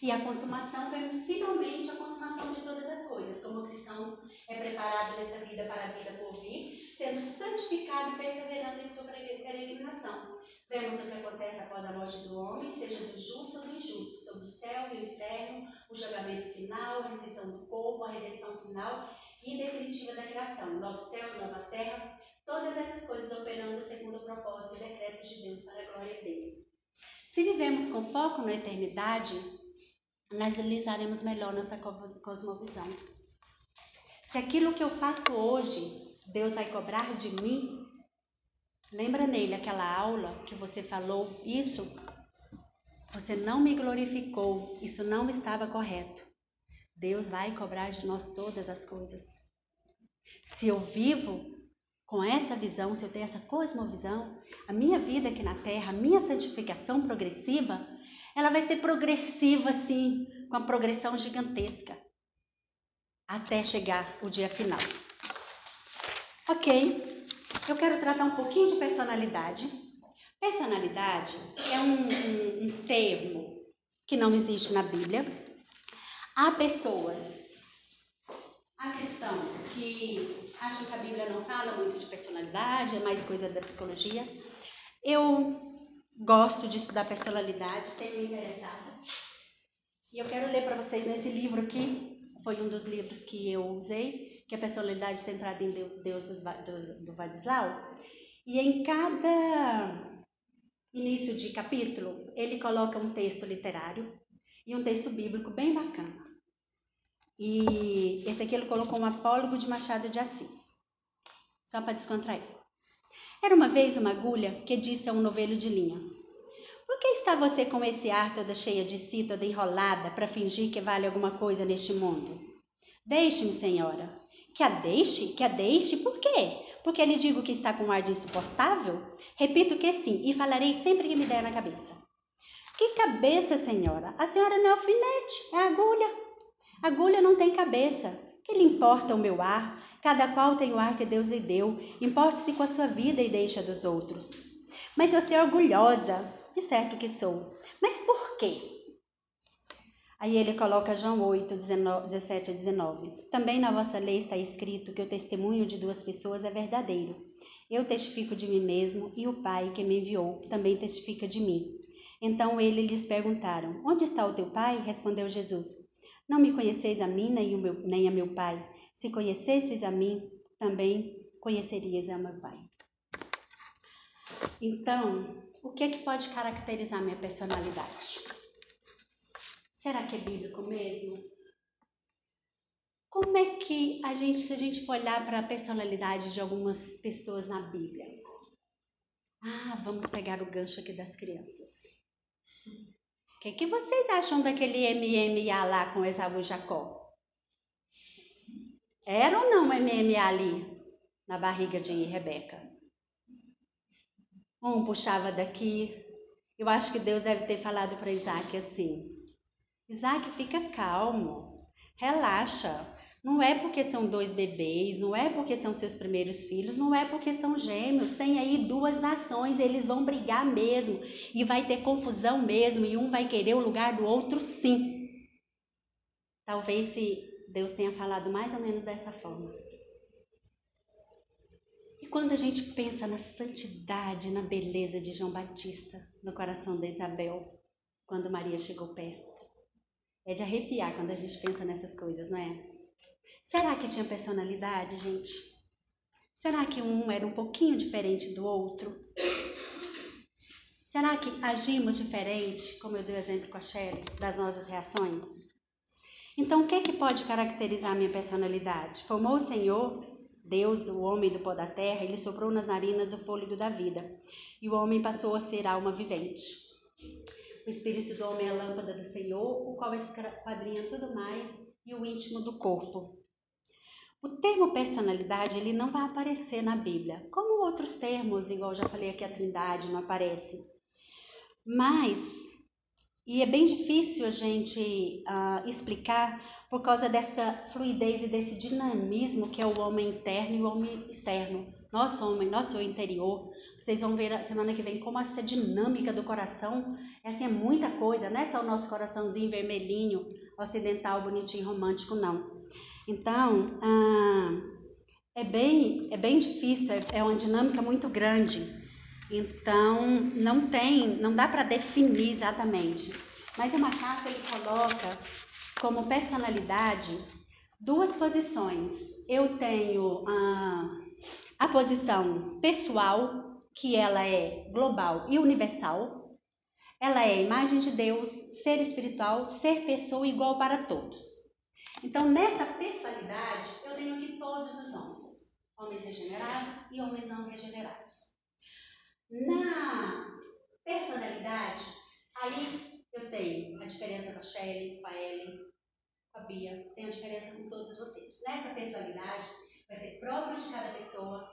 E a consumação, temos finalmente a consumação de todas as coisas, como o cristão é preparado nessa vida para a vida por vir, sendo santificado e perseverando em sua peregrinação. Vemos o que acontece após a morte do homem, seja do justo ou do injusto, sobre o céu e o inferno, o julgamento final, a ressurreição do corpo, a redenção final e definitiva da criação, novos céus, nova terra, todas essas coisas operando segundo o propósito e decreto de Deus para a glória dele. Se vivemos com foco na eternidade, analisaremos melhor nossa cosmovisão. Se aquilo que eu faço hoje, Deus vai cobrar de mim, lembra nele aquela aula que você falou isso? Você não me glorificou, isso não estava correto. Deus vai cobrar de nós todas as coisas. Se eu vivo com essa visão, se eu tenho essa cosmovisão, a minha vida aqui na Terra, a minha santificação progressiva, ela vai ser progressiva sim, com a progressão gigantesca, até chegar o dia final. Ok, eu quero tratar um pouquinho de personalidade. Personalidade é um, um, um termo que não existe na Bíblia. Há pessoas, há cristãos que acham que a Bíblia não fala muito de personalidade, é mais coisa da psicologia. Eu gosto de estudar personalidade, tenho me interessado. E eu quero ler para vocês nesse livro aqui, foi um dos livros que eu usei, que é a Personalidade Centrada em Deus do, do Vadislau. E em cada início de capítulo, ele coloca um texto literário e um texto bíblico bem bacana. E esse aqui ele colocou um apólogo de Machado de Assis, só para descontrair. Era uma vez uma agulha que disse a um novelo de linha: Por que está você com esse ar toda cheia de si, toda enrolada, para fingir que vale alguma coisa neste mundo? Deixe-me, senhora. Que a deixe? Que a deixe? Por quê? Porque lhe digo que está com um ar de insuportável? Repito que sim, e falarei sempre que me der na cabeça. Que cabeça, senhora? A senhora não é alfinete, é agulha. Agulha não tem cabeça. Que lhe importa o meu ar? Cada qual tem o ar que Deus lhe deu. Importe-se com a sua vida e deixa dos outros. Mas você é orgulhosa. De certo que sou. Mas por quê? Aí ele coloca João 8, 19, 17 a 19. Também na vossa lei está escrito que o testemunho de duas pessoas é verdadeiro. Eu testifico de mim mesmo e o Pai que me enviou também testifica de mim. Então ele lhes perguntaram: Onde está o teu pai? Respondeu Jesus: não me conheceis a mim nem, meu, nem a meu Pai. Se conhecesseis a mim, também conhecerias a meu Pai. Então, o que é que pode caracterizar minha personalidade? Será que é bíblico mesmo? Como é que a gente, se a gente for olhar para a personalidade de algumas pessoas na Bíblia? Ah, vamos pegar o gancho aqui das crianças. O que, que vocês acham daquele MMA lá com Esaú e Jacó? Era ou não MMA ali na barriga de Rebeca? Um puxava daqui. Eu acho que Deus deve ter falado para Isaac assim: Isaac, fica calmo, relaxa. Não é porque são dois bebês, não é porque são seus primeiros filhos, não é porque são gêmeos. Tem aí duas nações, eles vão brigar mesmo e vai ter confusão mesmo e um vai querer o lugar do outro, sim. Talvez se Deus tenha falado mais ou menos dessa forma. Quando a gente pensa na santidade, na beleza de João Batista no coração de Isabel, quando Maria chegou perto, é de arrepiar quando a gente pensa nessas coisas, não é? Será que tinha personalidade, gente? Será que um era um pouquinho diferente do outro? Será que agimos diferente, como eu dei o exemplo com a Shelly, das nossas reações? Então, o que é que pode caracterizar a minha personalidade? Formou o Senhor, Deus, o homem do pó da terra, ele soprou nas narinas o fôlego da vida, e o homem passou a ser alma vivente. O espírito do homem é a lâmpada do Senhor, o qual esquadrinha tudo mais e o íntimo do corpo. O termo personalidade ele não vai aparecer na Bíblia, como outros termos, igual já falei aqui a Trindade não aparece. Mas e é bem difícil a gente uh, explicar por causa dessa fluidez e desse dinamismo que é o homem interno e o homem externo. Nosso homem, nosso interior. Vocês vão ver semana que vem como essa dinâmica do coração, essa é muita coisa, não é só o nosso coraçãozinho vermelhinho, ocidental, bonitinho, romântico, não. Então, ah, é, bem, é bem difícil, é, é uma dinâmica muito grande. Então, não tem, não dá para definir exatamente. Mas o macaco ele coloca como personalidade duas posições. Eu tenho a, a posição pessoal, que ela é global e universal. Ela é imagem de Deus, ser espiritual, ser pessoa igual para todos. Então, nessa pessoalidade, eu tenho aqui todos os homens, homens regenerados e homens não regenerados. Na personalidade, aí eu tenho a diferença com a Shelley, com a Ellen, com a Bia, tenho a diferença com todos vocês. Nessa personalidade, vai ser próprio de cada pessoa.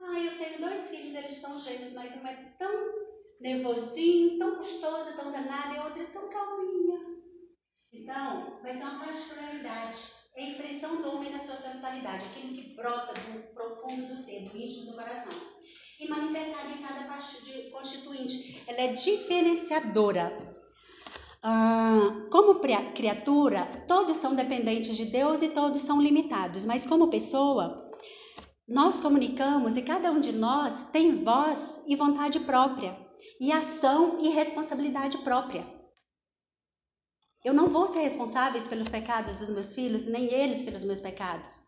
Ah, eu tenho dois filhos, eles são gêmeos, mas um é tão nervosinho, tão custoso, tão danado, e a outra é tão calminha. Então, vai ser uma particularidade. É a expressão do homem na sua totalidade, aquilo que brota do profundo do ser, do íntimo do coração. E manifestada em cada parte constituinte. Ela é diferenciadora. Ah, como criatura, todos são dependentes de Deus e todos são limitados, mas como pessoa, nós comunicamos e cada um de nós tem voz e vontade própria, e ação e responsabilidade própria. Eu não vou ser responsável pelos pecados dos meus filhos, nem eles pelos meus pecados.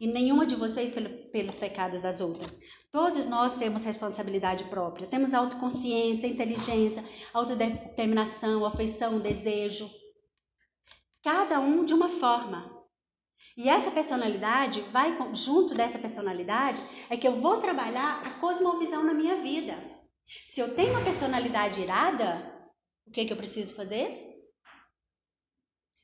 E nenhuma de vocês pelo, pelos pecados das outras. Todos nós temos responsabilidade própria. Temos autoconsciência, inteligência, autodeterminação, afeição, desejo. Cada um de uma forma. E essa personalidade vai junto dessa personalidade é que eu vou trabalhar a cosmovisão na minha vida. Se eu tenho uma personalidade irada, o que, que eu preciso fazer?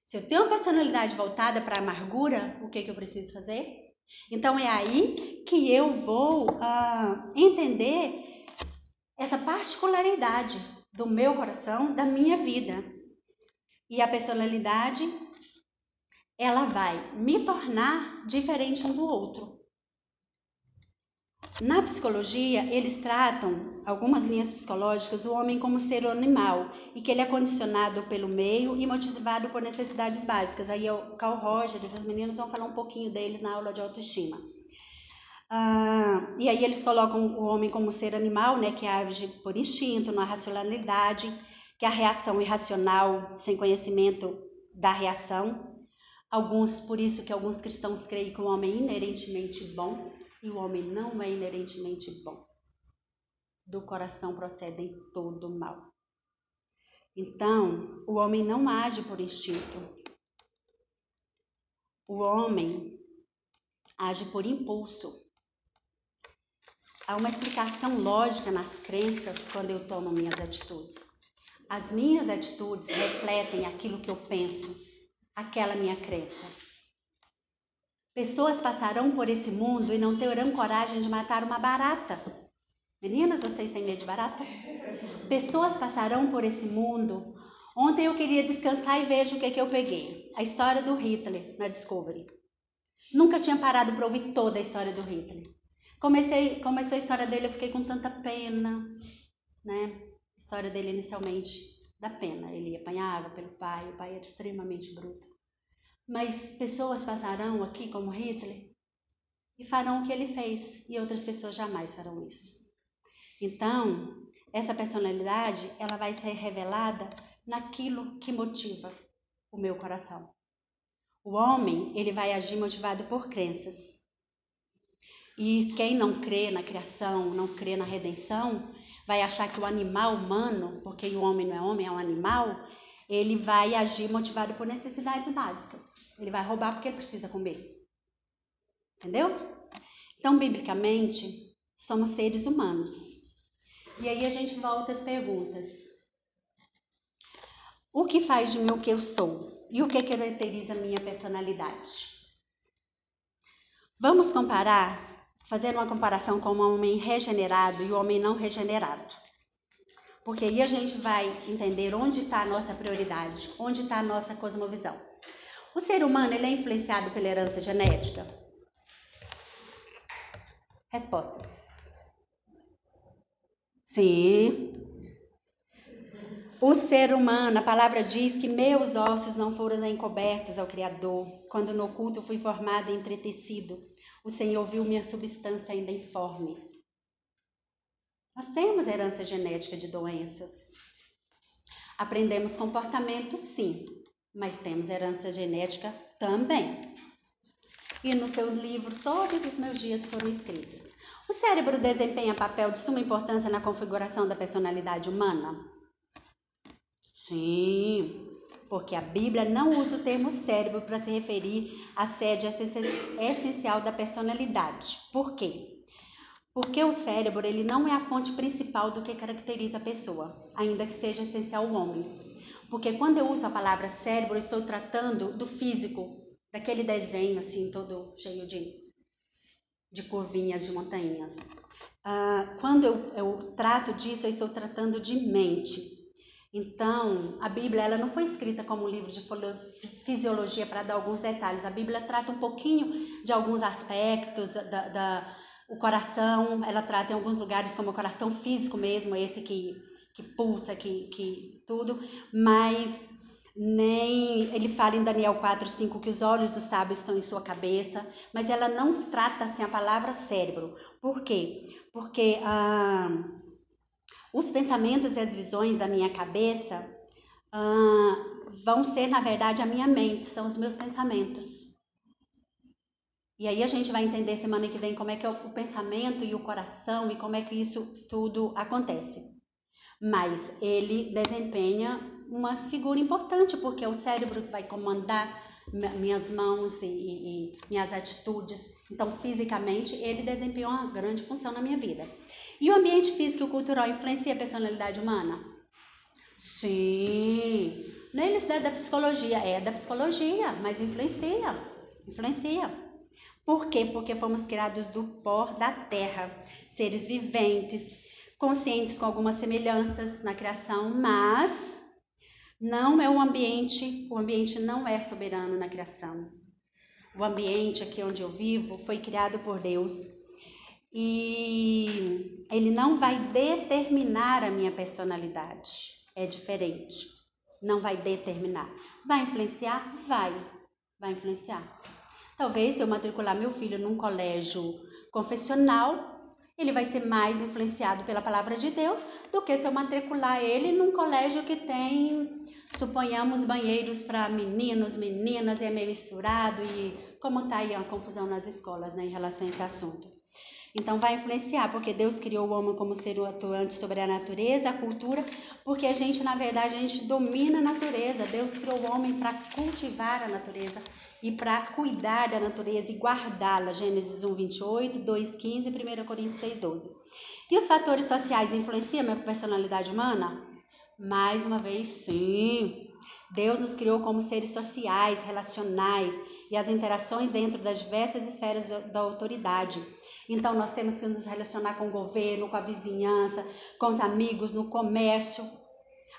Se eu tenho uma personalidade voltada para a amargura, o que, que eu preciso fazer? Então é aí que eu vou uh, entender essa particularidade do meu coração, da minha vida. E a personalidade, ela vai me tornar diferente um do outro. Na psicologia, eles tratam, algumas linhas psicológicas, o homem como ser animal e que ele é condicionado pelo meio e motivado por necessidades básicas. Aí o Carl Rogers, os meninos vão falar um pouquinho deles na aula de autoestima. Ah, e aí eles colocam o homem como ser animal, né, que age por instinto, na racionalidade, que é a reação irracional, sem conhecimento da reação. Alguns, por isso que alguns cristãos creem que o homem é inerentemente bom, e o homem não é inerentemente bom. Do coração procedem todo mal. Então, o homem não age por instinto. O homem age por impulso. Há uma explicação lógica nas crenças quando eu tomo minhas atitudes. As minhas atitudes refletem aquilo que eu penso, aquela minha crença. Pessoas passarão por esse mundo e não terão coragem de matar uma barata. Meninas, vocês têm medo de barata? Pessoas passarão por esse mundo. Ontem eu queria descansar e vejo o que, que eu peguei. A história do Hitler na Discovery. Nunca tinha parado para ouvir toda a história do Hitler. Comecei, começou a história dele, eu fiquei com tanta pena, né? A história dele inicialmente da pena. Ele apanhava pelo pai, o pai era extremamente bruto. Mas pessoas passarão aqui como Hitler e farão o que ele fez, e outras pessoas jamais farão isso. Então, essa personalidade, ela vai ser revelada naquilo que motiva o meu coração. O homem, ele vai agir motivado por crenças. E quem não crê na criação, não crê na redenção, vai achar que o animal humano, porque o homem não é homem, é um animal, ele vai agir motivado por necessidades básicas. Ele vai roubar porque ele precisa comer. Entendeu? Então, biblicamente, somos seres humanos. E aí a gente volta às perguntas. O que faz de mim o que eu sou? E o que caracteriza a minha personalidade? Vamos comparar, fazer uma comparação com o homem regenerado e o homem não regenerado. Porque aí a gente vai entender onde está a nossa prioridade, onde está a nossa cosmovisão. O ser humano ele é influenciado pela herança genética? Respostas. Sim. O ser humano, a palavra diz que meus ossos não foram encobertos ao Criador. Quando no oculto fui formado e entretecido, o Senhor viu minha substância ainda informe. Nós temos herança genética de doenças. Aprendemos comportamento, sim, mas temos herança genética também. E no seu livro, todos os meus dias foram escritos. O cérebro desempenha papel de suma importância na configuração da personalidade humana? Sim, porque a Bíblia não usa o termo cérebro para se referir à sede essencial da personalidade. Por quê? Porque o cérebro ele não é a fonte principal do que caracteriza a pessoa, ainda que seja essencial o homem. Porque quando eu uso a palavra cérebro, eu estou tratando do físico, daquele desenho assim, todo cheio de, de curvinhas, de montanhas. Ah, quando eu, eu trato disso, eu estou tratando de mente. Então, a Bíblia ela não foi escrita como um livro de fisiologia para dar alguns detalhes. A Bíblia trata um pouquinho de alguns aspectos da, da o coração, ela trata em alguns lugares como o coração físico mesmo, esse que, que pulsa, que, que tudo, mas nem ele fala em Daniel 4, 5 que os olhos do sábio estão em sua cabeça, mas ela não trata assim a palavra cérebro. Por quê? Porque ah, os pensamentos e as visões da minha cabeça ah, vão ser, na verdade, a minha mente, são os meus pensamentos. E aí a gente vai entender semana que vem como é que é o pensamento e o coração e como é que isso tudo acontece. Mas ele desempenha uma figura importante, porque é o cérebro que vai comandar minhas mãos e, e, e minhas atitudes. Então, fisicamente, ele desempenha uma grande função na minha vida. E o ambiente físico e cultural influencia a personalidade humana? Sim. Não é isso da psicologia, é da psicologia, mas influencia. Influencia. Por quê? Porque fomos criados do pó da terra, seres viventes, conscientes com algumas semelhanças na criação, mas não é o ambiente, o ambiente não é soberano na criação. O ambiente aqui onde eu vivo foi criado por Deus e ele não vai determinar a minha personalidade. É diferente. Não vai determinar. Vai influenciar? Vai. Vai influenciar. Talvez se eu matricular meu filho num colégio confessional, ele vai ser mais influenciado pela palavra de Deus do que se eu matricular ele num colégio que tem, suponhamos, banheiros para meninos, meninas, e é meio misturado e como está aí a confusão nas escolas né, em relação a esse assunto. Então vai influenciar, porque Deus criou o homem como ser atuante sobre a natureza, a cultura, porque a gente, na verdade, a gente domina a natureza. Deus criou o homem para cultivar a natureza e para cuidar da natureza e guardá-la. Gênesis 1, 28, 2, 15 e 1 Coríntios 6, 12. E os fatores sociais influenciam a minha personalidade humana? Mais uma vez, sim. Deus nos criou como seres sociais, relacionais e as interações dentro das diversas esferas da autoridade. Então, nós temos que nos relacionar com o governo, com a vizinhança, com os amigos, no comércio.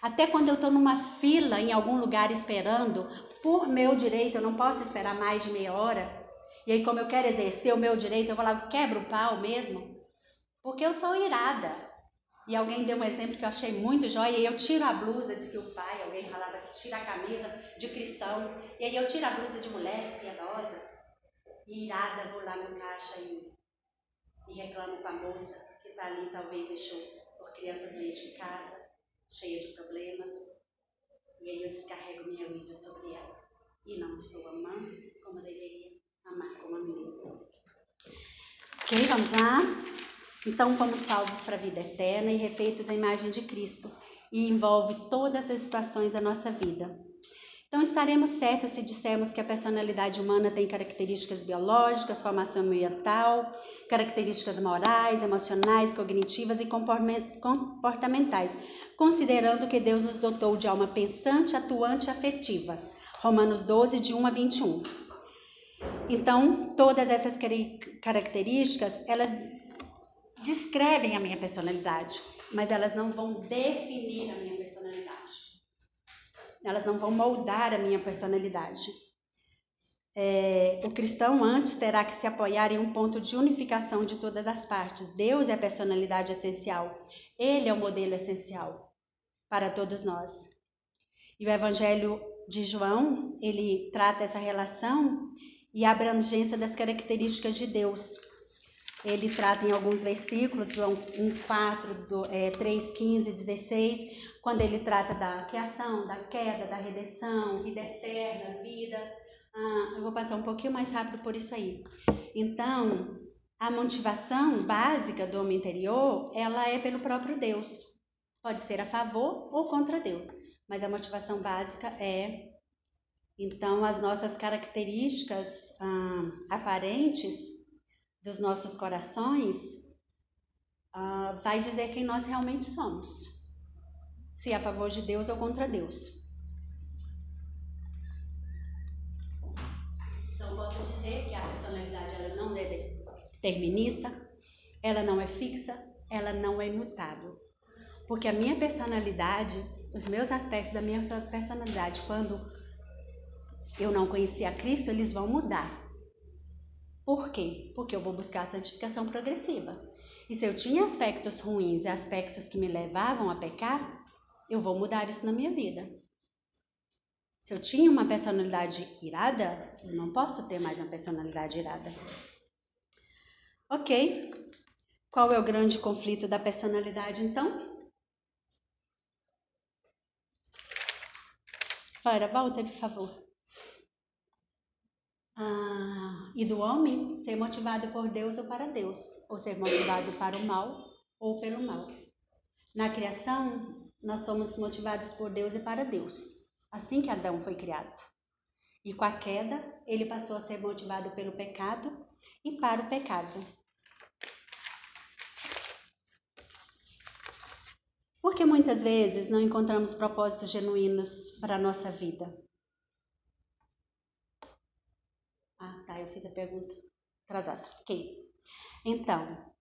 Até quando eu estou numa fila em algum lugar esperando, por meu direito, eu não posso esperar mais de meia hora. E aí, como eu quero exercer o meu direito, eu vou lá, quebro o pau mesmo. Porque eu sou irada. E alguém deu um exemplo que eu achei muito jóia. E eu tiro a blusa, diz que o pai, alguém falava que tira a camisa de cristão. E aí eu tiro a blusa de mulher piedosa. E irada, vou lá no caixa e, e reclamo com a moça que está ali, talvez deixou por criança doente em casa, cheia de problemas. E aí eu descarrego minha vida sobre ela. E não estou amando como deveria amar como a mim mesma. Ok, vamos lá? Então fomos salvos para a vida eterna e refeitos à imagem de Cristo. E envolve todas as situações da nossa vida. Então estaremos certos se dissermos que a personalidade humana tem características biológicas, formação ambiental, características morais, emocionais, cognitivas e comportamentais, considerando que Deus nos dotou de alma pensante, atuante e afetiva. Romanos 12, de 1 a 21. Então, todas essas características, elas descrevem a minha personalidade, mas elas não vão definir a minha elas não vão moldar a minha personalidade. É, o cristão antes terá que se apoiar em um ponto de unificação de todas as partes. Deus é a personalidade essencial. Ele é o modelo essencial para todos nós. E o Evangelho de João, ele trata essa relação e a abrangência das características de Deus. Ele trata em alguns versículos, João 1, 4, é, 3, 15, 16, quando ele trata da criação, da queda, da redenção, vida eterna, vida. Ah, eu vou passar um pouquinho mais rápido por isso aí. Então, a motivação básica do homem interior, ela é pelo próprio Deus. Pode ser a favor ou contra Deus, mas a motivação básica é então as nossas características ah, aparentes dos nossos corações ah, vai dizer quem nós realmente somos, se é a favor de Deus ou contra Deus. Então posso dizer que a personalidade ela não é determinista, ela não é fixa, ela não é imutável. Porque a minha personalidade, os meus aspectos da minha personalidade, quando eu não conhecia Cristo, eles vão mudar. Por quê? Porque eu vou buscar a santificação progressiva. E se eu tinha aspectos ruins e aspectos que me levavam a pecar, eu vou mudar isso na minha vida. Se eu tinha uma personalidade irada, eu não posso ter mais uma personalidade irada. Ok. Qual é o grande conflito da personalidade, então? Fara, volta, por favor. Ah, e do homem ser motivado por Deus ou para Deus, ou ser motivado para o mal ou pelo mal. Na criação, nós somos motivados por Deus e para Deus, assim que Adão foi criado. E com a queda, ele passou a ser motivado pelo pecado e para o pecado. Porque muitas vezes não encontramos propósitos genuínos para a nossa vida. Eu fiz a pergunta atrasada. Ok. Então,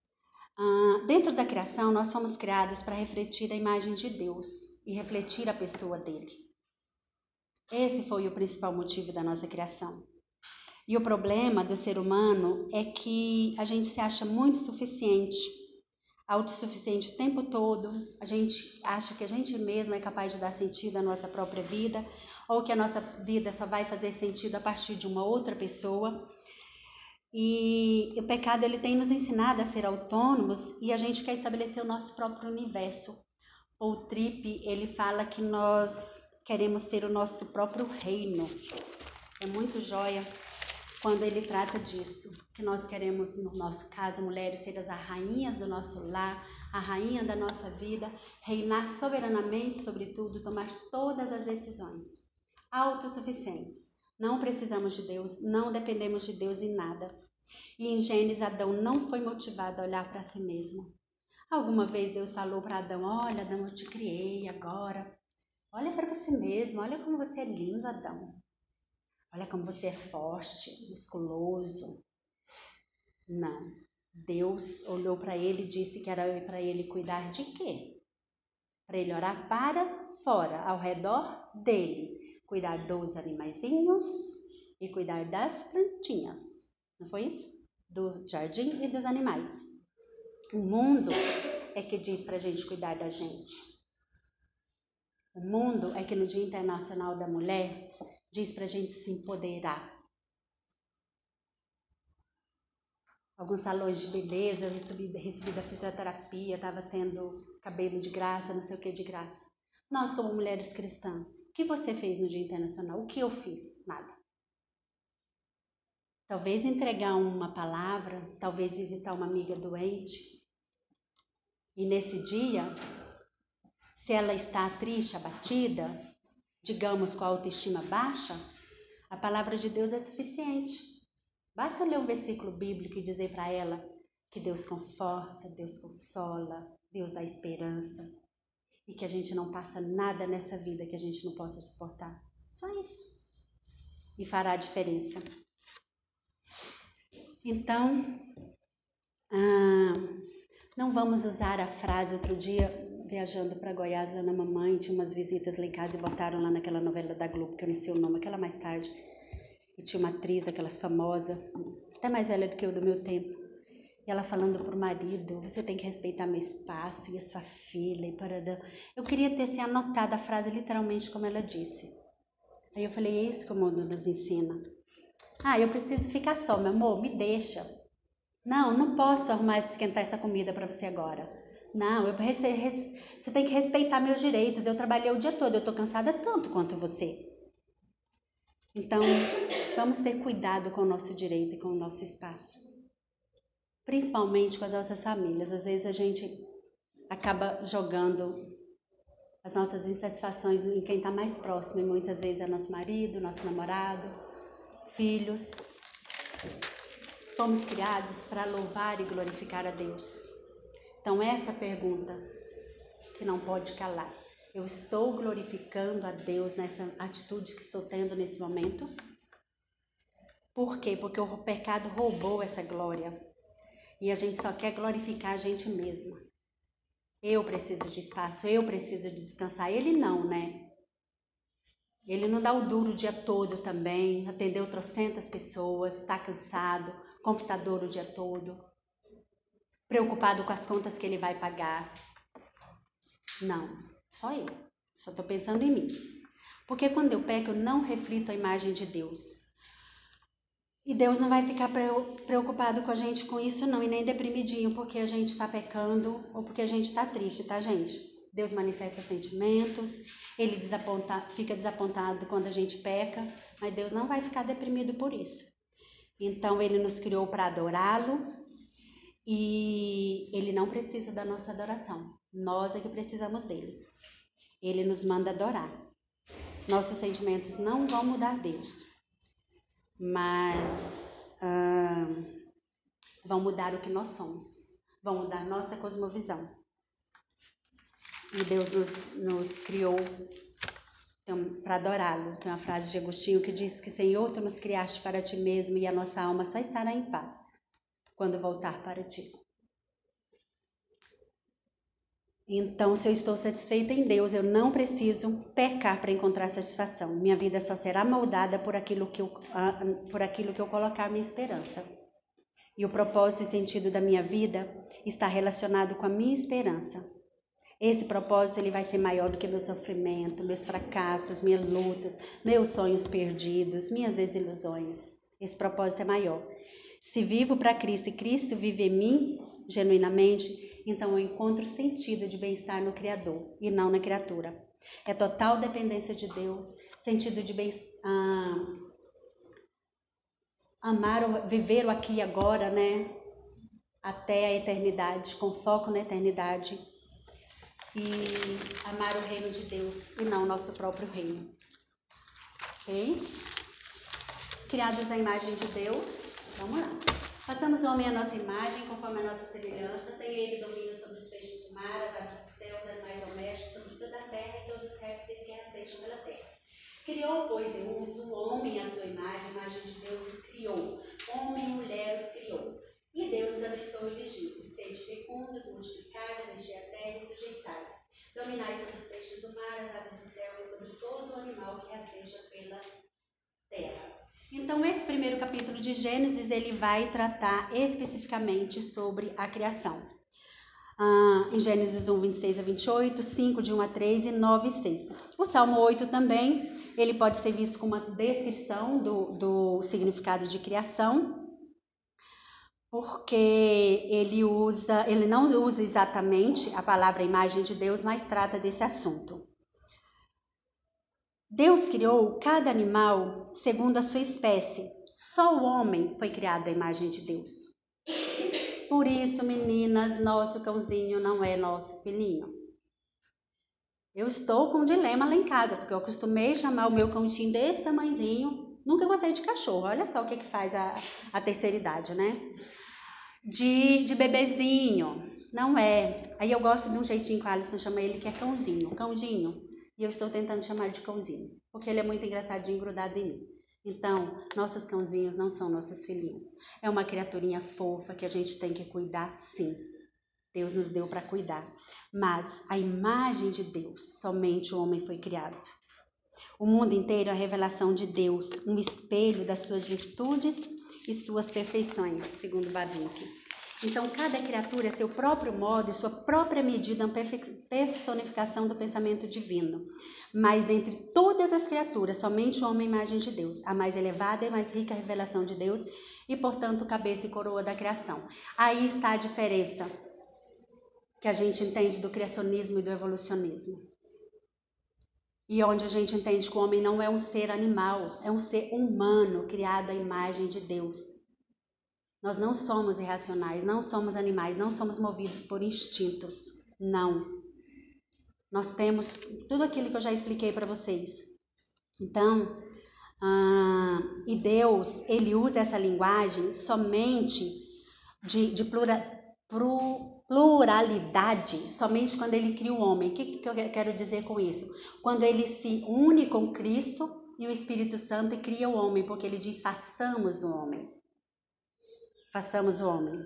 uh, dentro da criação, nós somos criados para refletir a imagem de Deus e refletir a pessoa dele. Esse foi o principal motivo da nossa criação. E o problema do ser humano é que a gente se acha muito suficiente, autossuficiente o tempo todo, a gente acha que a gente mesmo é capaz de dar sentido à nossa própria vida, ou que a nossa vida só vai fazer sentido a partir de uma outra pessoa. E o pecado ele tem nos ensinado a ser autônomos e a gente quer estabelecer o nosso próprio universo. O Trip, ele fala que nós queremos ter o nosso próprio reino. É muito joia quando ele trata disso, que nós queremos, no nosso caso, mulheres, ser as rainhas do nosso lar, a rainha da nossa vida, reinar soberanamente sobre tudo, tomar todas as decisões autossuficientes. Não precisamos de Deus, não dependemos de Deus em nada. E em Gênesis, Adão não foi motivado a olhar para si mesmo. Alguma vez Deus falou para Adão: Olha, Adão, eu te criei agora. Olha para você mesmo, olha como você é lindo, Adão. Olha como você é forte, musculoso. Não. Deus olhou para ele e disse que era para ele cuidar de quê? Para ele orar para fora, ao redor dele cuidar dos animaizinhos e cuidar das plantinhas. Não foi isso? Do jardim e dos animais. O mundo é que diz para a gente cuidar da gente. O mundo é que no Dia Internacional da Mulher diz para a gente se empoderar. Alguns salões de beleza, eu recebi, recebi da fisioterapia, estava tendo cabelo de graça, não sei o que de graça. Nós, como mulheres cristãs, o que você fez no Dia Internacional? O que eu fiz? Nada. Talvez entregar uma palavra, talvez visitar uma amiga doente. E nesse dia, se ela está triste, abatida, digamos com a autoestima baixa, a palavra de Deus é suficiente. Basta ler um versículo bíblico e dizer para ela que Deus conforta, Deus consola, Deus dá esperança e que a gente não passa nada nessa vida que a gente não possa suportar. Só isso. E fará a diferença. Então, ah, não vamos usar a frase. Outro dia, viajando para Goiás, lá na mamãe, tinha umas visitas lá em casa e botaram lá naquela novela da Globo, que eu não sei o nome, aquela mais tarde. E tinha uma atriz, aquelas famosas, até mais velha do que eu do meu tempo. E ela falando pro marido, você tem que respeitar meu espaço e a sua filha e parada. Eu queria ter assim, anotado a frase literalmente como ela disse. Aí eu falei, é isso que o mundo nos ensina. Ah, eu preciso ficar só, meu amor, me deixa. Não, não posso arrumar esquentar essa comida para você agora. Não, eu, você tem que respeitar meus direitos. Eu trabalhei o dia todo, eu tô cansada tanto quanto você. Então, vamos ter cuidado com o nosso direito e com o nosso espaço principalmente com as nossas famílias. Às vezes a gente acaba jogando as nossas insatisfações em quem está mais próximo, e muitas vezes é nosso marido, nosso namorado, filhos. Fomos criados para louvar e glorificar a Deus. Então, essa pergunta que não pode calar. Eu estou glorificando a Deus nessa atitude que estou tendo nesse momento? Por quê? Porque o pecado roubou essa glória. E a gente só quer glorificar a gente mesma. Eu preciso de espaço, eu preciso de descansar. Ele não, né? Ele não dá o duro o dia todo também, atendeu trocentas pessoas, está cansado, computador o dia todo, preocupado com as contas que ele vai pagar. Não, só eu. Só estou pensando em mim. Porque quando eu peco, eu não reflito a imagem de Deus. E Deus não vai ficar preocupado com a gente com isso, não, e nem deprimidinho porque a gente está pecando ou porque a gente está triste, tá, gente? Deus manifesta sentimentos, ele desaponta, fica desapontado quando a gente peca, mas Deus não vai ficar deprimido por isso. Então, ele nos criou para adorá-lo e ele não precisa da nossa adoração, nós é que precisamos dele. Ele nos manda adorar. Nossos sentimentos não vão mudar Deus mas vão mudar o que nós somos, vão mudar nossa cosmovisão. E Deus nos, nos criou para adorá-lo. Tem uma frase de Agostinho que diz que Senhor, tu nos criaste para ti mesmo e a nossa alma só estará em paz quando voltar para ti. Então, se eu estou satisfeita em Deus, eu não preciso pecar para encontrar satisfação. Minha vida só será moldada por aquilo que eu, por aquilo que eu colocar a minha esperança. E o propósito e sentido da minha vida está relacionado com a minha esperança. Esse propósito ele vai ser maior do que meu sofrimento, meus fracassos, minhas lutas, meus sonhos perdidos, minhas desilusões. Esse propósito é maior. Se vivo para Cristo e Cristo vive em mim genuinamente, então eu encontro sentido de bem-estar no Criador e não na criatura. É total dependência de Deus, sentido de bem ah, amar, viver o aqui e agora, né? Até a eternidade, com foco na eternidade. E amar o reino de Deus e não o nosso próprio reino. Ok? Criados à imagem de Deus, vamos lá. Façamos o homem a nossa imagem, conforme a nossa semelhança. Tem ele domínio sobre os peixes do mar, as aves dos céus, animais domésticos, sobre toda a terra e todos os répteis que rastejam pela terra. Criou, pois, Deus o homem à sua imagem, imagem de Deus o criou. Homem e mulher os criou. E Deus os abençoou e lhes disse: Sede fecundos, multiplicai-vos, enchei a terra e sujeitai. Dominai sobre os peixes do mar, as aves do céu e sobre todo o animal que rasteja pela terra. Então, esse primeiro capítulo de Gênesis, ele vai tratar especificamente sobre a criação. Ah, em Gênesis 1, 26 a 28, 5, de 1 a 3 e 9 e 6. O Salmo 8 também, ele pode ser visto como uma descrição do, do significado de criação, porque ele usa, ele não usa exatamente a palavra imagem de Deus, mas trata desse assunto. Deus criou cada animal segundo a sua espécie. Só o homem foi criado à imagem de Deus. Por isso, meninas, nosso cãozinho não é nosso filhinho. Eu estou com um dilema lá em casa, porque eu acostumei chamar o meu cãozinho desse tamanhozinho. Nunca gostei de cachorro. Olha só o que, que faz a, a terceira idade, né? De, de bebezinho. Não é. Aí eu gosto de um jeitinho que a Alisson chama ele, que é cãozinho. Cãozinho. E eu estou tentando chamar de cãozinho, porque ele é muito engraçadinho, grudado em mim. Então, nossos cãozinhos não são nossos filhinhos. É uma criaturinha fofa que a gente tem que cuidar, sim. Deus nos deu para cuidar. Mas a imagem de Deus, somente o homem foi criado. O mundo inteiro é a revelação de Deus, um espelho das suas virtudes e suas perfeições, segundo Bavinck. Então, cada criatura é seu próprio modo e sua própria medida, uma personificação do pensamento divino. Mas dentre todas as criaturas, somente o homem é imagem de Deus, a mais elevada e mais rica revelação de Deus, e, portanto, cabeça e coroa da criação. Aí está a diferença que a gente entende do criacionismo e do evolucionismo. E onde a gente entende que o homem não é um ser animal, é um ser humano criado à imagem de Deus. Nós não somos irracionais, não somos animais, não somos movidos por instintos. Não. nós temos tudo aquilo que eu já expliquei para vocês. Então, ah, e Deus, ele usa essa linguagem somente de, de plura, pro, pluralidade, somente quando ele cria o homem. O que, que eu quero dizer com isso? Quando ele se une com Cristo e o Espírito Santo e cria o homem, porque ele diz: façamos o homem. Façamos o homem.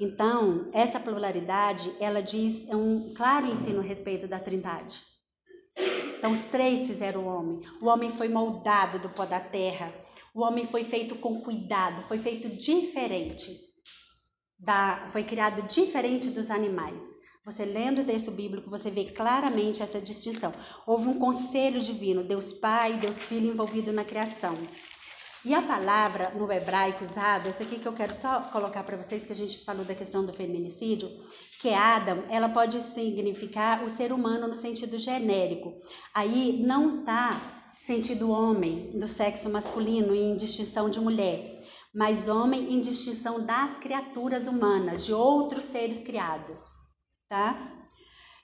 Então, essa pluralidade, ela diz, é um claro ensino a respeito da Trindade. Então, os três fizeram o homem. O homem foi moldado do pó da terra. O homem foi feito com cuidado, foi feito diferente. Da, foi criado diferente dos animais. Você lendo o texto bíblico, você vê claramente essa distinção. Houve um conselho divino, Deus Pai Deus Filho envolvido na criação. E a palavra no hebraico usada, essa aqui que eu quero só colocar para vocês, que a gente falou da questão do feminicídio, que é Adam, ela pode significar o ser humano no sentido genérico. Aí não tá sentido homem do sexo masculino em distinção de mulher, mas homem em distinção das criaturas humanas, de outros seres criados, tá?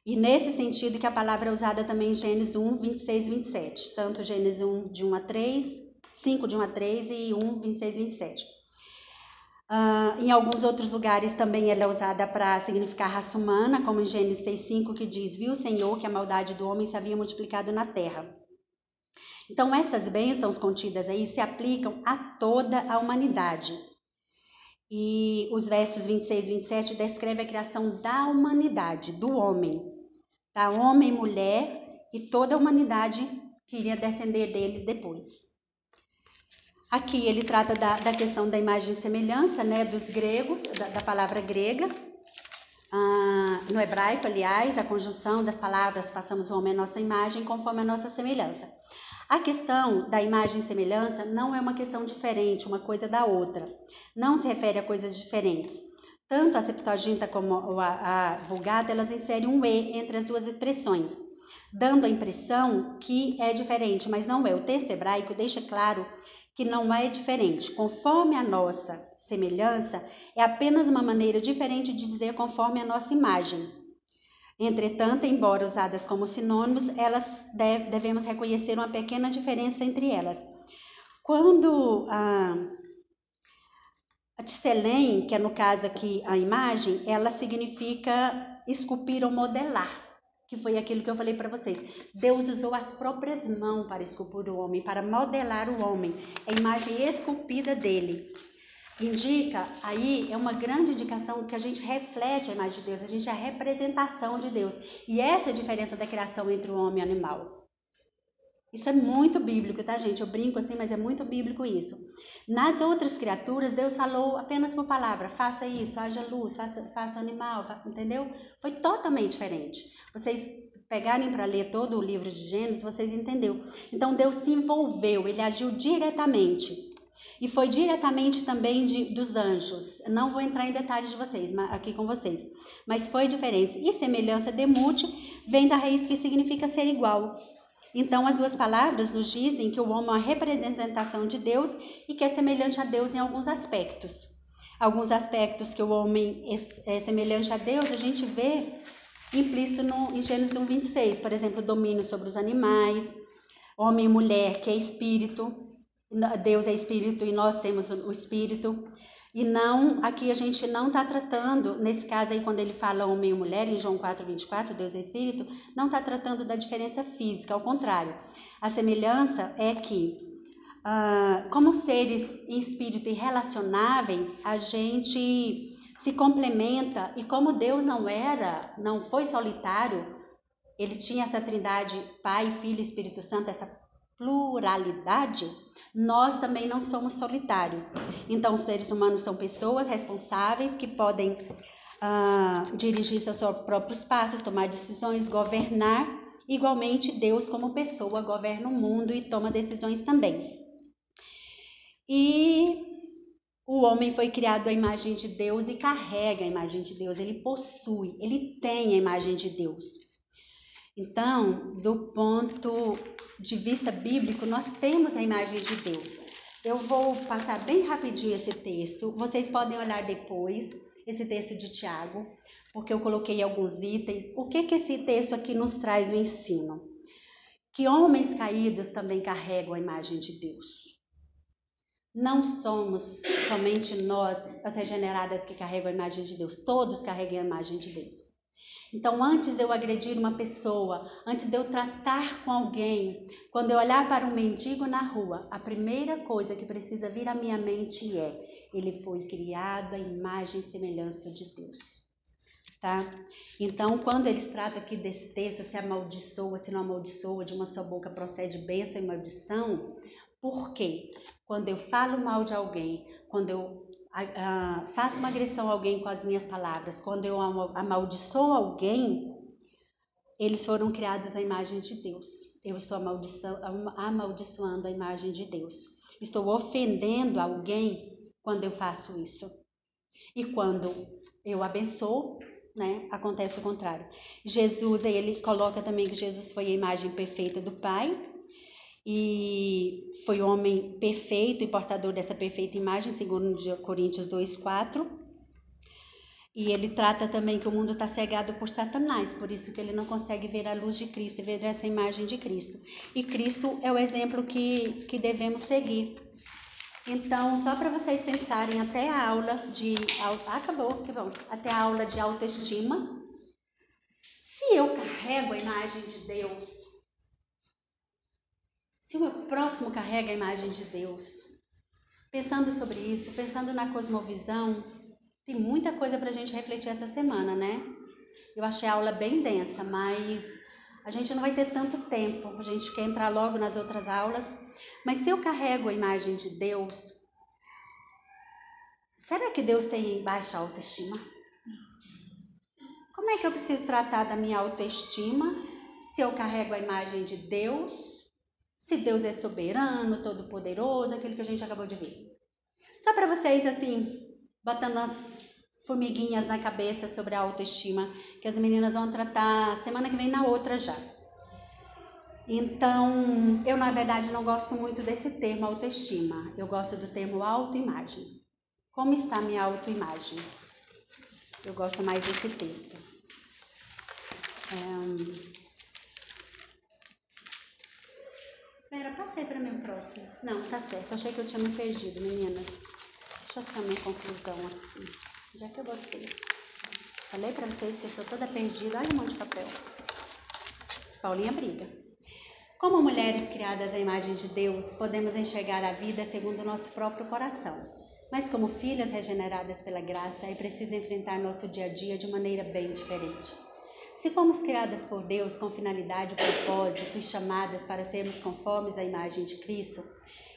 E nesse sentido que a palavra é usada também em Gênesis 1, 26 e 27, tanto Gênesis 1, de 1 a 3, 5 de 1 a 3 e 1, 26 e 27. Uh, em alguns outros lugares também ela é usada para significar raça humana, como em Gênesis 6,5 que diz: Viu o Senhor que a maldade do homem se havia multiplicado na terra. Então, essas bênçãos contidas aí se aplicam a toda a humanidade. E os versos 26 e 27 descrevem a criação da humanidade, do homem, tá? Homem, mulher e toda a humanidade que iria descender deles depois. Aqui ele trata da, da questão da imagem e semelhança, né, dos gregos, da, da palavra grega. Ah, no hebraico, aliás, a conjunção das palavras façamos o homem a nossa imagem conforme a nossa semelhança. A questão da imagem e semelhança não é uma questão diferente, uma coisa da outra. Não se refere a coisas diferentes. Tanto a Septuaginta como a, a Vulgata, elas inserem um E entre as duas expressões, dando a impressão que é diferente, mas não é. O texto hebraico deixa claro que não é diferente. Conforme a nossa semelhança, é apenas uma maneira diferente de dizer conforme a nossa imagem. Entretanto, embora usadas como sinônimos, elas deve, devemos reconhecer uma pequena diferença entre elas. Quando a, a que é no caso aqui a imagem, ela significa esculpir ou modelar que foi aquilo que eu falei para vocês. Deus usou as próprias mãos para esculpir o homem, para modelar o homem, a imagem esculpida dele. Indica, aí é uma grande indicação que a gente reflete a imagem de Deus, a gente é a representação de Deus. E essa é a diferença da criação entre o homem e o animal. Isso é muito bíblico, tá, gente? Eu brinco assim, mas é muito bíblico isso. Nas outras criaturas, Deus falou apenas por palavra: faça isso, haja luz, faça, faça animal, entendeu? Foi totalmente diferente. Vocês pegarem para ler todo o livro de Gênesis, vocês entenderam. Então, Deus se envolveu, ele agiu diretamente. E foi diretamente também de, dos anjos. Não vou entrar em detalhes de vocês, aqui com vocês. Mas foi diferença. E semelhança de mute vem da raiz que significa ser igual. Então, as duas palavras nos dizem que o homem é uma representação de Deus e que é semelhante a Deus em alguns aspectos. Alguns aspectos que o homem é semelhante a Deus, a gente vê implícito no, em Gênesis 1, 26. Por exemplo, domínio sobre os animais, homem e mulher, que é espírito. Deus é espírito e nós temos o espírito. E não, aqui a gente não está tratando, nesse caso aí, quando ele fala homem e mulher, em João 4, 24, Deus é Espírito, não está tratando da diferença física, ao contrário. A semelhança é que, uh, como seres em espírito irrelacionáveis, a gente se complementa e como Deus não era, não foi solitário, ele tinha essa trindade, Pai, Filho e Espírito Santo, essa pluralidade, nós também não somos solitários. Então, os seres humanos são pessoas responsáveis que podem ah, dirigir seus próprios passos, tomar decisões, governar. Igualmente, Deus, como pessoa, governa o mundo e toma decisões também. E o homem foi criado à imagem de Deus e carrega a imagem de Deus, ele possui, ele tem a imagem de Deus. Então, do ponto de vista bíblico, nós temos a imagem de Deus. Eu vou passar bem rapidinho esse texto. Vocês podem olhar depois esse texto de Tiago, porque eu coloquei alguns itens. O que que esse texto aqui nos traz o ensino? Que homens caídos também carregam a imagem de Deus. Não somos somente nós, as regeneradas, que carregam a imagem de Deus. Todos carregam a imagem de Deus. Então, antes de eu agredir uma pessoa, antes de eu tratar com alguém, quando eu olhar para um mendigo na rua, a primeira coisa que precisa vir à minha mente é: ele foi criado à imagem e semelhança de Deus. Tá? Então, quando eles tratam aqui desse texto, se amaldiçoa, se não amaldiçoa, de uma sua boca procede bênção e maldição, por quê? Quando eu falo mal de alguém, quando eu faço uma agressão a alguém com as minhas palavras, quando eu amaldiçoo alguém, eles foram criados à imagem de Deus. Eu estou amaldiçoando a imagem de Deus. Estou ofendendo alguém quando eu faço isso. E quando eu abençoo, né, acontece o contrário. Jesus, ele coloca também que Jesus foi a imagem perfeita do Pai, e foi homem perfeito e portador dessa perfeita imagem, segundo Coríntios 2:4. E ele trata também que o mundo está cegado por Satanás, por isso que ele não consegue ver a luz de Cristo ver essa imagem de Cristo. E Cristo é o exemplo que, que devemos seguir. Então, só para vocês pensarem, até a aula de. Acabou, que bom. Até a aula de autoestima. Se eu carrego a imagem de Deus se o meu próximo carrega a imagem de Deus, pensando sobre isso, pensando na cosmovisão, tem muita coisa para a gente refletir essa semana, né? Eu achei a aula bem densa, mas a gente não vai ter tanto tempo. A gente quer entrar logo nas outras aulas. Mas se eu carrego a imagem de Deus, será que Deus tem baixa autoestima? Como é que eu preciso tratar da minha autoestima se eu carrego a imagem de Deus se Deus é soberano, todo-poderoso, aquilo que a gente acabou de ver. Só para vocês, assim, botando as formiguinhas na cabeça sobre a autoestima, que as meninas vão tratar semana que vem na outra já. Então, eu na verdade não gosto muito desse termo autoestima. Eu gosto do termo autoimagem. Como está minha autoimagem? Eu gosto mais desse texto. É, Pera, passei para o próximo. Não, tá certo. Achei que eu tinha me perdido, meninas. Deixa eu só minha conclusão aqui. Já que eu botei. Falei para vocês que eu sou toda perdida. Olha um monte de papel. Paulinha briga. Como mulheres criadas à imagem de Deus, podemos enxergar a vida segundo o nosso próprio coração. Mas como filhas regeneradas pela graça, é preciso enfrentar nosso dia a dia de maneira bem diferente. Se fomos criadas por Deus com finalidade, propósito e chamadas para sermos conformes à imagem de Cristo,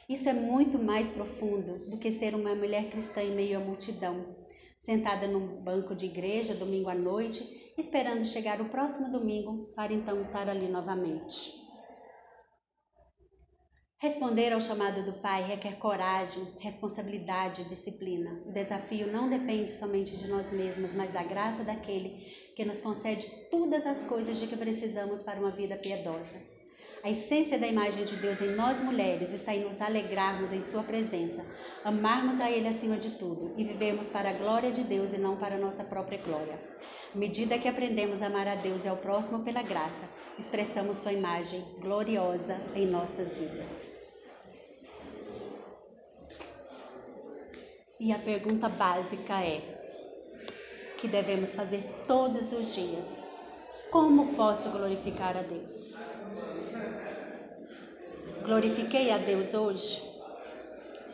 isso é muito mais profundo do que ser uma mulher cristã em meio à multidão, sentada num banco de igreja domingo à noite, esperando chegar o próximo domingo para então estar ali novamente. Responder ao chamado do Pai requer coragem, responsabilidade e disciplina. O desafio não depende somente de nós mesmas, mas da graça daquele que nos concede todas as coisas de que precisamos para uma vida piedosa. A essência da imagem de Deus em nós mulheres está em nos alegrarmos em Sua presença, amarmos a Ele acima de tudo e vivermos para a glória de Deus e não para a nossa própria glória. À medida que aprendemos a amar a Deus e ao próximo pela graça, expressamos Sua imagem gloriosa em nossas vidas. E a pergunta básica é: que devemos fazer todos os dias. Como posso glorificar a Deus? Glorifiquei a Deus hoje?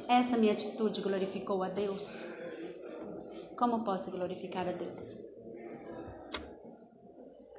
Essa minha atitude glorificou a Deus? Como posso glorificar a Deus?